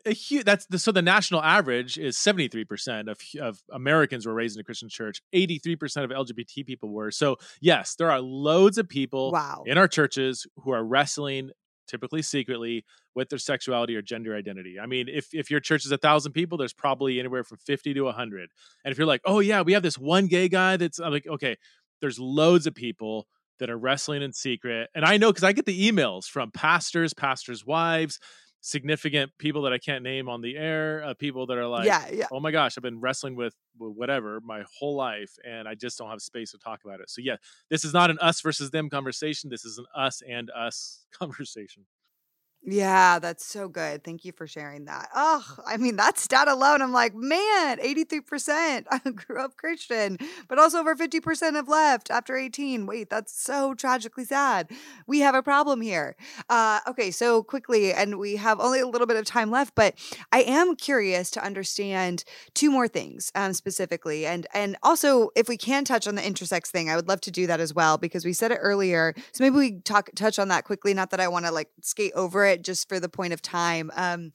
a huge that's the, so the national average is 73% of of Americans were raised in a Christian church 83% of LGBT people were so yes there are loads of people wow. in our churches who are wrestling typically secretly with their sexuality or gender identity. I mean, if if your church is a thousand people, there's probably anywhere from fifty to hundred. And if you're like, oh yeah, we have this one gay guy that's I'm like, okay, there's loads of people that are wrestling in secret. And I know because I get the emails from pastors, pastors' wives, significant people that I can't name on the air, uh, people that are like, yeah, yeah. oh my gosh, I've been wrestling with, with whatever my whole life and I just don't have space to talk about it. So, yeah, this is not an us versus them conversation. This is an us and us conversation. Yeah, that's so good. Thank you for sharing that. Oh, I mean, that stat alone, I'm like, man, 83% I grew up Christian, but also over 50% have left after 18. Wait, that's so tragically sad. We have a problem here. Uh, okay, so quickly, and we have only a little bit of time left, but I am curious to understand two more things um, specifically. And, and also, if we can touch on the intersex thing, I would love to do that as well, because we said it earlier. So maybe we talk touch on that quickly. Not that I want to like skate over it it just for the point of time. Um,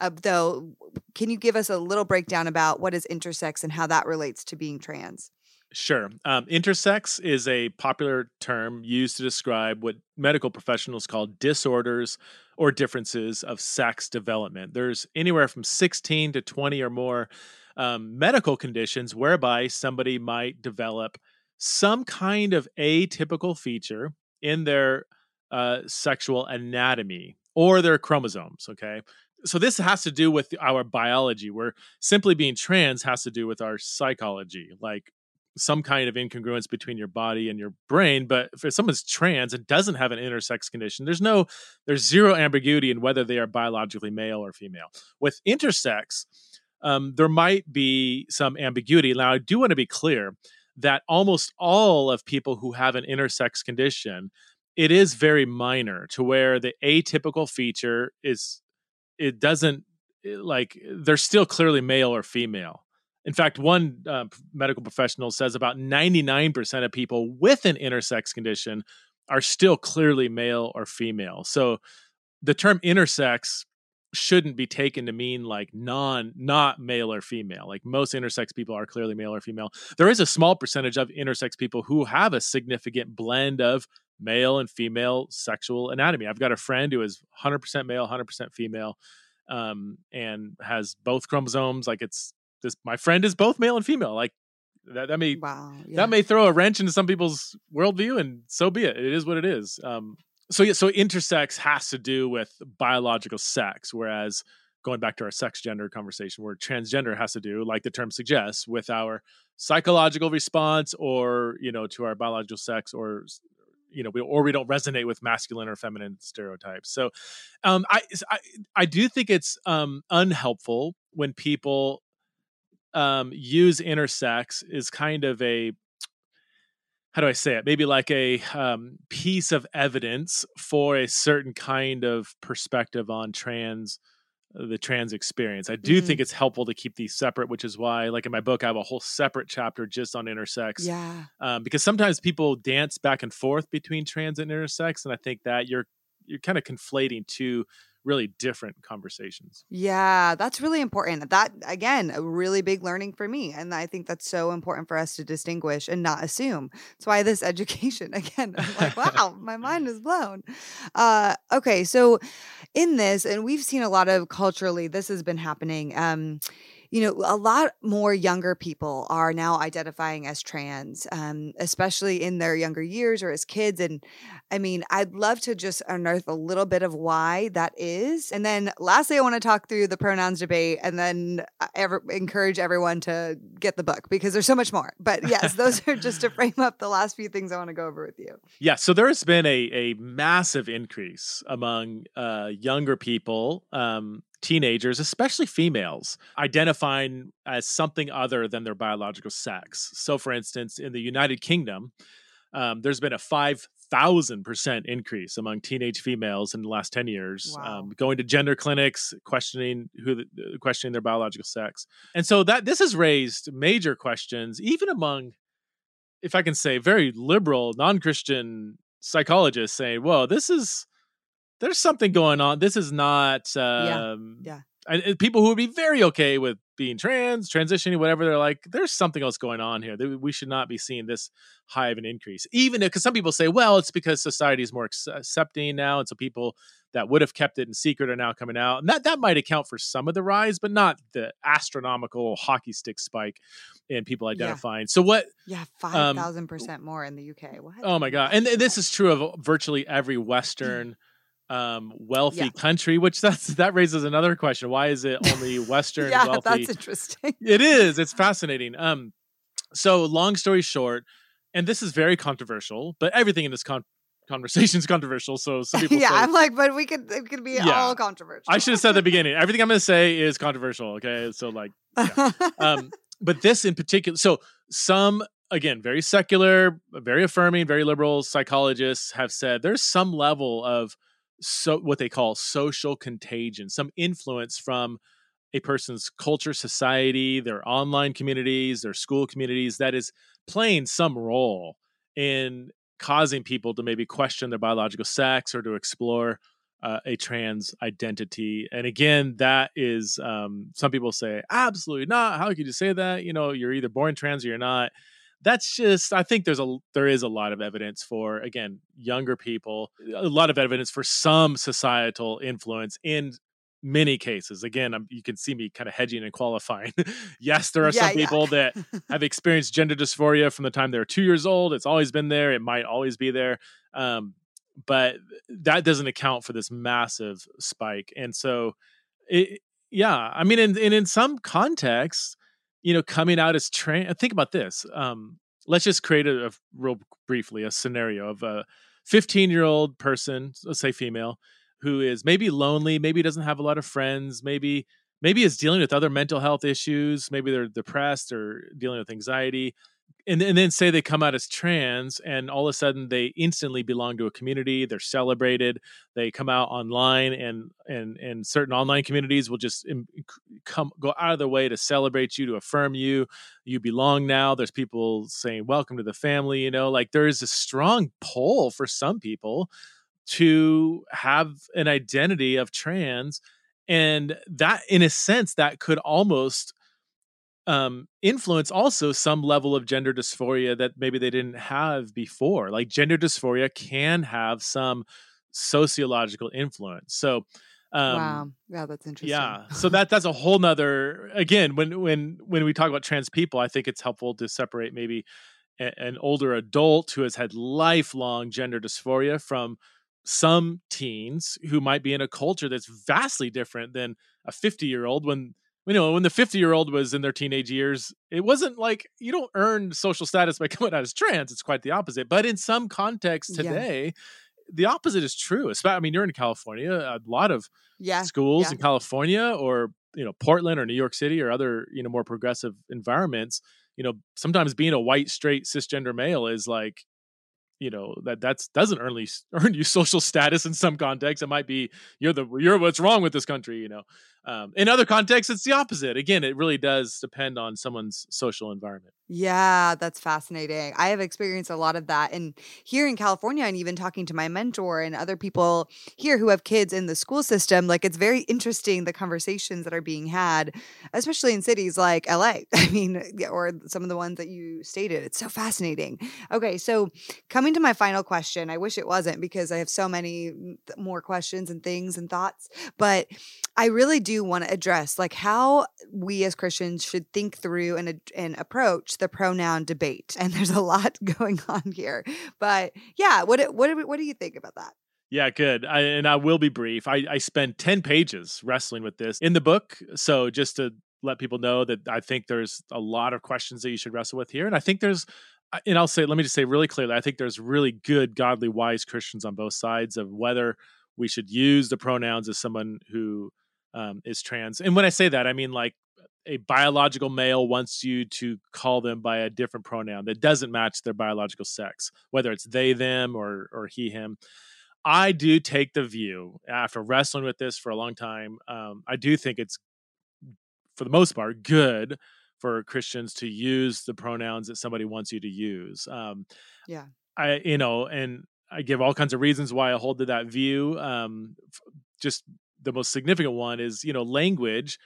uh, though, can you give us a little breakdown about what is intersex and how that relates to being trans? Sure. Um, intersex is a popular term used to describe what medical professionals call disorders or differences of sex development. There's anywhere from 16 to 20 or more um, medical conditions whereby somebody might develop some kind of atypical feature in their uh, sexual anatomy or their chromosomes. Okay. So this has to do with our biology, where simply being trans has to do with our psychology, like some kind of incongruence between your body and your brain. But if someone's trans and doesn't have an intersex condition, there's no, there's zero ambiguity in whether they are biologically male or female. With intersex, um, there might be some ambiguity. Now, I do want to be clear that almost all of people who have an intersex condition it is very minor to where the atypical feature is it doesn't eh, like they're still clearly male or female. In fact one uh, medical professional says about 99% of people with an intersex condition are still clearly male or female. So the term intersex shouldn't be taken to mean like non not male or female. Like most intersex people are clearly male or female. There is a small percentage of intersex people who have a significant blend of male and female sexual anatomy. I've got a friend who is 100% male, 100% female, um, and has both chromosomes. Like it's this, my friend is both male and female. Like that, that may wow, yeah. that may throw a wrench into some people's worldview, and so be it. It is what it is. Um, so yeah, so intersex has to do with biological sex, whereas going back to our sex gender conversation, where transgender has to do, like the term suggests, with our psychological response or you know to our biological sex or you know, we, or we don't resonate with masculine or feminine stereotypes. So, um, I, I, I do think it's um, unhelpful when people um, use intersex is kind of a how do I say it? Maybe like a um, piece of evidence for a certain kind of perspective on trans the trans experience. I do mm-hmm. think it's helpful to keep these separate, which is why, like in my book, I have a whole separate chapter just on intersex. Yeah. Um, because sometimes people dance back and forth between trans and intersex, and I think that you're you're kind of conflating two really different conversations. Yeah, that's really important. That again, a really big learning for me, and I think that's so important for us to distinguish and not assume. That's why this education again. I'm like, wow, my mind is blown. Uh, okay, so in this, and we've seen a lot of culturally, this has been happening. Um, you know, a lot more younger people are now identifying as trans, um, especially in their younger years or as kids. And I mean, I'd love to just unearth a little bit of why that is. And then lastly, I want to talk through the pronouns debate and then uh, ever, encourage everyone to get the book because there's so much more. But yes, those are just to frame up the last few things I want to go over with you. Yeah. So there has been a, a massive increase among uh, younger people. Um, teenagers, especially females, identifying as something other than their biological sex. So, for instance, in the United Kingdom, um, there's been a 5,000% increase among teenage females in the last 10 years, wow. um, going to gender clinics, questioning who, the, uh, questioning their biological sex. And so that this has raised major questions, even among, if I can say, very liberal, non-Christian psychologists saying, whoa, this is, there's something going on. This is not, um, yeah. yeah. And people who would be very okay with being trans, transitioning, whatever, they're like, there's something else going on here. We should not be seeing this high of an increase. Even because some people say, well, it's because society is more accepting now. And so people that would have kept it in secret are now coming out. And that, that might account for some of the rise, but not the astronomical hockey stick spike in people identifying. Yeah. So what? Yeah, 5,000% um, more in the UK. What? Oh my God. And, and this is true of virtually every Western um, wealthy yeah. country, which that's that raises another question. Why is it only Western yeah, wealthy? That's interesting. it is. It's fascinating. Um, so long story short, and this is very controversial, but everything in this con- conversation is controversial. So some people, yeah, say, I'm like, but we could it could be yeah, all controversial. I should have said at the beginning. Everything I'm going to say is controversial. Okay, so like, yeah. um, but this in particular, so some again very secular, very affirming, very liberal psychologists have said there's some level of so what they call social contagion, some influence from a person's culture, society, their online communities, their school communities that is playing some role in causing people to maybe question their biological sex or to explore uh, a trans identity. And again, that is um, some people say, absolutely not. How could you say that? You know, you're either born trans or you're not that's just i think there's a there is a lot of evidence for again younger people a lot of evidence for some societal influence in many cases. Again I'm, you can see me kind of hedging and qualifying. Yes there are yeah, some yeah. people that have experienced gender dysphoria from the time they're two years old. It's always been there. It might always be there. Um, but that doesn't account for this massive spike. And so it, yeah i mean in, in some contexts you know, coming out as trans. Think about this. Um, let's just create a, a real briefly a scenario of a 15 year old person, let's say female, who is maybe lonely, maybe doesn't have a lot of friends, maybe maybe is dealing with other mental health issues, maybe they're depressed or dealing with anxiety, and, and then say they come out as trans and all of a sudden they instantly belong to a community they're celebrated they come out online and and and certain online communities will just come go out of their way to celebrate you to affirm you you belong now. There's people saying welcome to the family you know like there is a strong pull for some people to have an identity of trans and that in a sense that could almost um, influence also some level of gender dysphoria that maybe they didn't have before. Like gender dysphoria can have some sociological influence. So, um, wow, yeah, that's interesting. Yeah, so that that's a whole nother. Again, when when when we talk about trans people, I think it's helpful to separate maybe a, an older adult who has had lifelong gender dysphoria from some teens who might be in a culture that's vastly different than a 50 year old when you know, when the 50 year old was in their teenage years, it wasn't like you don't earn social status by coming out as trans. It's quite the opposite. But in some contexts today, yeah. the opposite is true. I mean, you're in California, a lot of yeah. schools yeah. in California or, you know, Portland or New York City or other, you know, more progressive environments. You know, sometimes being a white, straight, cisgender male is like, you know that that's doesn't earn you earn you social status in some contexts. It might be you're the you're what's wrong with this country. You know, um, in other contexts, it's the opposite. Again, it really does depend on someone's social environment. Yeah, that's fascinating. I have experienced a lot of that. And here in California, and even talking to my mentor and other people here who have kids in the school system, like it's very interesting the conversations that are being had, especially in cities like LA. I mean, or some of the ones that you stated. It's so fascinating. Okay, so coming to my final question, I wish it wasn't because I have so many more questions and things and thoughts, but I really do want to address like how we as Christians should think through and, and approach the pronoun debate, and there's a lot going on here. But yeah, what what what do you think about that? Yeah, good. I, and I will be brief. I, I spent 10 pages wrestling with this in the book. So just to let people know that I think there's a lot of questions that you should wrestle with here. And I think there's, uh, and I'll say, let me just say really clearly, I think there's really good, godly, wise Christians on both sides of whether we should use the pronouns as someone who um, is trans. And when I say that, I mean like a biological male wants you to call them by a different pronoun that doesn't match their biological sex, whether it's they, them, or or he, him. I do take the view after wrestling with this for a long time. Um, I do think it's, for the most part, good for Christians to use the pronouns that somebody wants you to use. Um, yeah, I you know, and I give all kinds of reasons why I hold to that view. Um, just the most significant one is you know language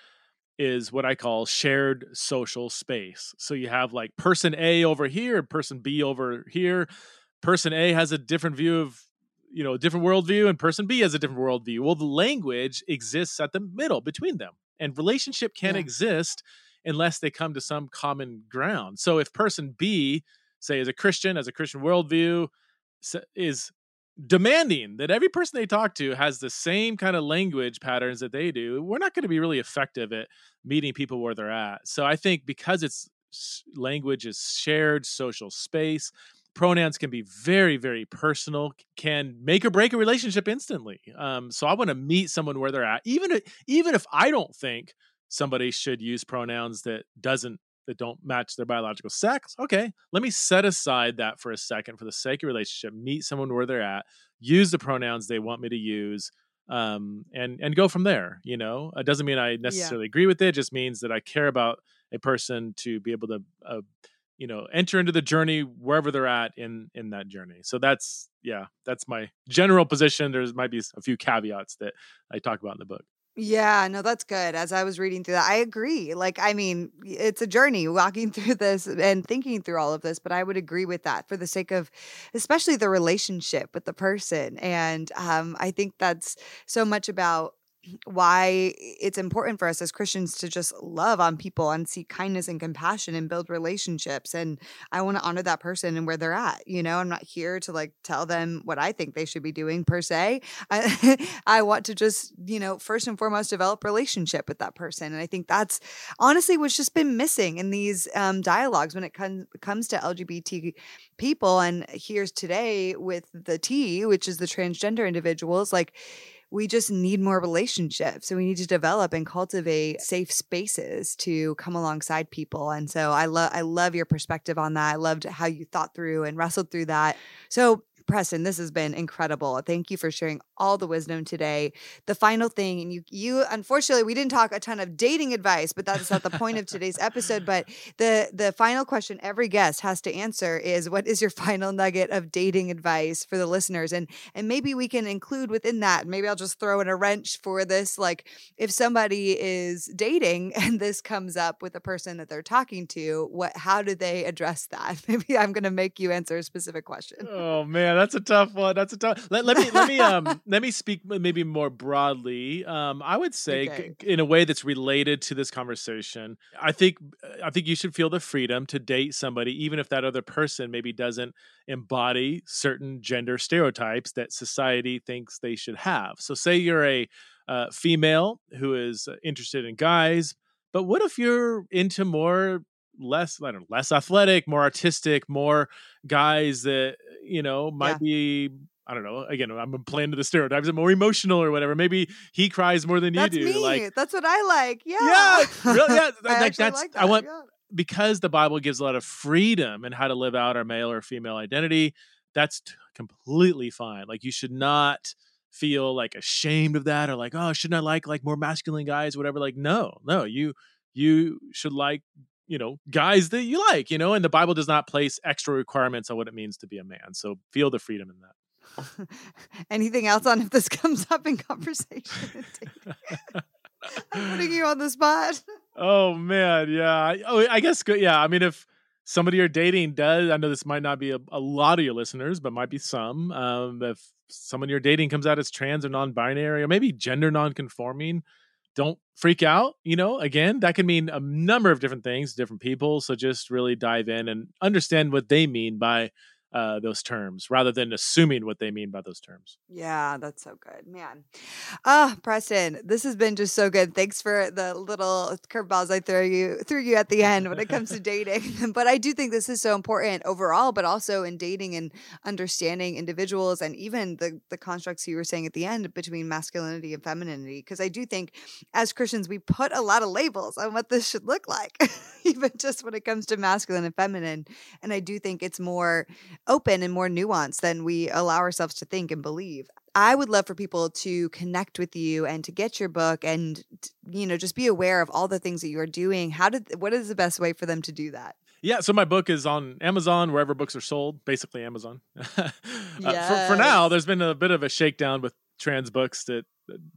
is what I call shared social space. So you have like person A over here, person B over here. Person A has a different view of, you know, a different worldview, and person B has a different worldview. Well, the language exists at the middle between them, and relationship can't yeah. exist unless they come to some common ground. So if person B, say, is a Christian, has a Christian worldview, is demanding that every person they talk to has the same kind of language patterns that they do, we're not going to be really effective at meeting people where they're at. So I think because it's language is shared social space, pronouns can be very very personal can make or break a relationship instantly um, so i want to meet someone where they're at even if, even if i don't think somebody should use pronouns that doesn't that don't match their biological sex. Okay, let me set aside that for a second for the sake of relationship. Meet someone where they're at. Use the pronouns they want me to use, um, and and go from there. You know, it doesn't mean I necessarily yeah. agree with it. it. Just means that I care about a person to be able to, uh, you know, enter into the journey wherever they're at in in that journey. So that's yeah, that's my general position. There might be a few caveats that I talk about in the book. Yeah, no, that's good. As I was reading through that, I agree. Like, I mean, it's a journey walking through this and thinking through all of this, but I would agree with that for the sake of especially the relationship with the person. And um, I think that's so much about why it's important for us as Christians to just love on people and seek kindness and compassion and build relationships. And I want to honor that person and where they're at. You know, I'm not here to like tell them what I think they should be doing per se. I, I want to just, you know, first and foremost develop relationship with that person. And I think that's honestly what's just been missing in these um, dialogues when it comes comes to LGBT people. And here's today with the T, which is the transgender individuals, like we just need more relationships. So we need to develop and cultivate safe spaces to come alongside people. And so I love I love your perspective on that. I loved how you thought through and wrestled through that. So Preston, this has been incredible. Thank you for sharing all the wisdom today. The final thing, and you, you, unfortunately, we didn't talk a ton of dating advice, but that's not the point of today's episode. But the the final question every guest has to answer is, what is your final nugget of dating advice for the listeners? And and maybe we can include within that. Maybe I'll just throw in a wrench for this. Like, if somebody is dating and this comes up with a person that they're talking to, what? How do they address that? Maybe I'm going to make you answer a specific question. Oh man that's a tough one. That's a tough. Let, let me let me um let me speak maybe more broadly. Um, I would say okay. in a way that's related to this conversation. I think I think you should feel the freedom to date somebody, even if that other person maybe doesn't embody certain gender stereotypes that society thinks they should have. So, say you're a uh, female who is interested in guys, but what if you're into more less I don't know, less athletic, more artistic, more guys that you know might yeah. be I don't know. Again, I'm playing to the stereotypes. I'm more emotional or whatever. Maybe he cries more than that's you do. Me. Like that's what I like. Yeah. Yeah. Really, yeah. I like that's like that. I want yeah. because the Bible gives a lot of freedom in how to live out our male or female identity. That's t- completely fine. Like you should not feel like ashamed of that or like, oh, shouldn't I like like more masculine guys, whatever. Like, no, no, you you should like you know guys that you like you know and the bible does not place extra requirements on what it means to be a man so feel the freedom in that anything else on if this comes up in conversation i'm putting you on the spot. Oh man yeah oh i guess yeah i mean if somebody you're dating does i know this might not be a, a lot of your listeners but might be some um, if someone you're dating comes out as trans or non-binary or maybe gender non-conforming don't freak out you know again that can mean a number of different things different people so just really dive in and understand what they mean by uh, those terms rather than assuming what they mean by those terms. Yeah, that's so good, man. Ah, oh, Preston, this has been just so good. Thanks for the little curveballs I threw you threw you at the end when it comes to dating. but I do think this is so important overall, but also in dating and understanding individuals and even the the constructs you were saying at the end between masculinity and femininity. Because I do think as Christians we put a lot of labels on what this should look like, even just when it comes to masculine and feminine. And I do think it's more open and more nuanced than we allow ourselves to think and believe. I would love for people to connect with you and to get your book and you know just be aware of all the things that you are doing. How did what is the best way for them to do that? Yeah, so my book is on Amazon, wherever books are sold, basically Amazon. uh, for, for now, there's been a bit of a shakedown with trans books that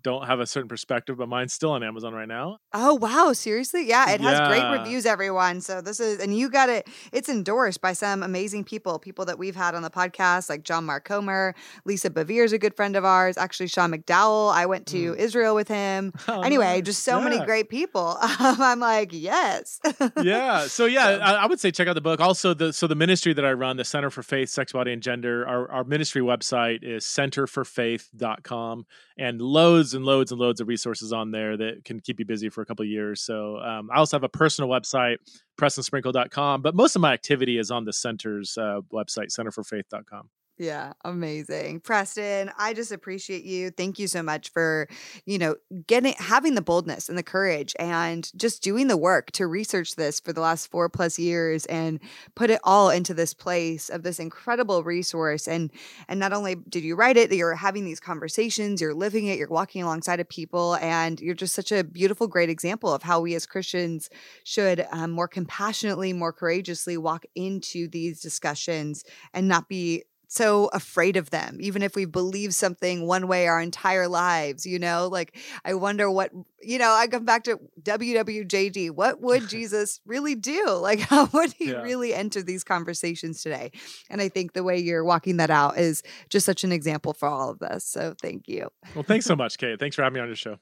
don't have a certain perspective, but mine's still on Amazon right now. Oh wow, seriously? Yeah, it has yeah. great reviews, everyone. So this is and you got it, it's endorsed by some amazing people, people that we've had on the podcast, like John Mark Comer, Lisa Bevere is a good friend of ours. Actually, Sean McDowell. I went to mm. Israel with him. Oh, anyway, nice. just so yeah. many great people. I'm like, yes. yeah. So yeah, so. I, I, would say check out the book. Also, the so the ministry that I run, the Center for Faith, Sex, Body, and Gender, our, our ministry website is centerforfaith.com and loads and loads and loads of resources on there that can keep you busy for a couple years. So um, I also have a personal website, prestonsprinkle.com, but most of my activity is on the center's uh, website, centerforfaith.com. Yeah, amazing. Preston, I just appreciate you. Thank you so much for, you know, getting having the boldness and the courage and just doing the work to research this for the last 4 plus years and put it all into this place of this incredible resource and and not only did you write it, you're having these conversations, you're living it, you're walking alongside of people and you're just such a beautiful great example of how we as Christians should um, more compassionately, more courageously walk into these discussions and not be so afraid of them, even if we believe something one way our entire lives, you know? Like, I wonder what, you know, I come back to WWJD. What would Jesus really do? Like, how would he yeah. really enter these conversations today? And I think the way you're walking that out is just such an example for all of us So thank you. Well, thanks so much, Kait. Thanks for having me on your show.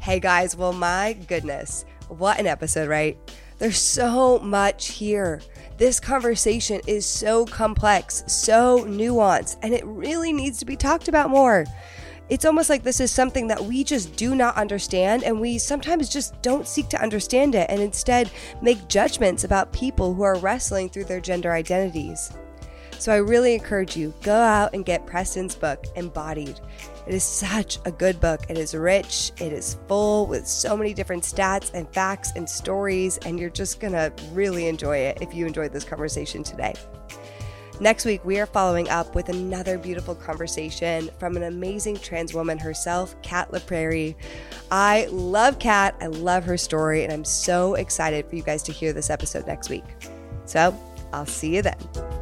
Hey guys, well, my goodness, what an episode, right? There's so much here. This conversation is so complex, so nuanced, and it really needs to be talked about more. It's almost like this is something that we just do not understand, and we sometimes just don't seek to understand it and instead make judgments about people who are wrestling through their gender identities. So I really encourage you go out and get Preston's book, Embodied. It is such a good book. It is rich, it is full with so many different stats and facts and stories, and you're just going to really enjoy it if you enjoyed this conversation today. Next week, we are following up with another beautiful conversation from an amazing trans woman herself, Kat LaPrairie. I love Kat, I love her story, and I'm so excited for you guys to hear this episode next week. So, I'll see you then.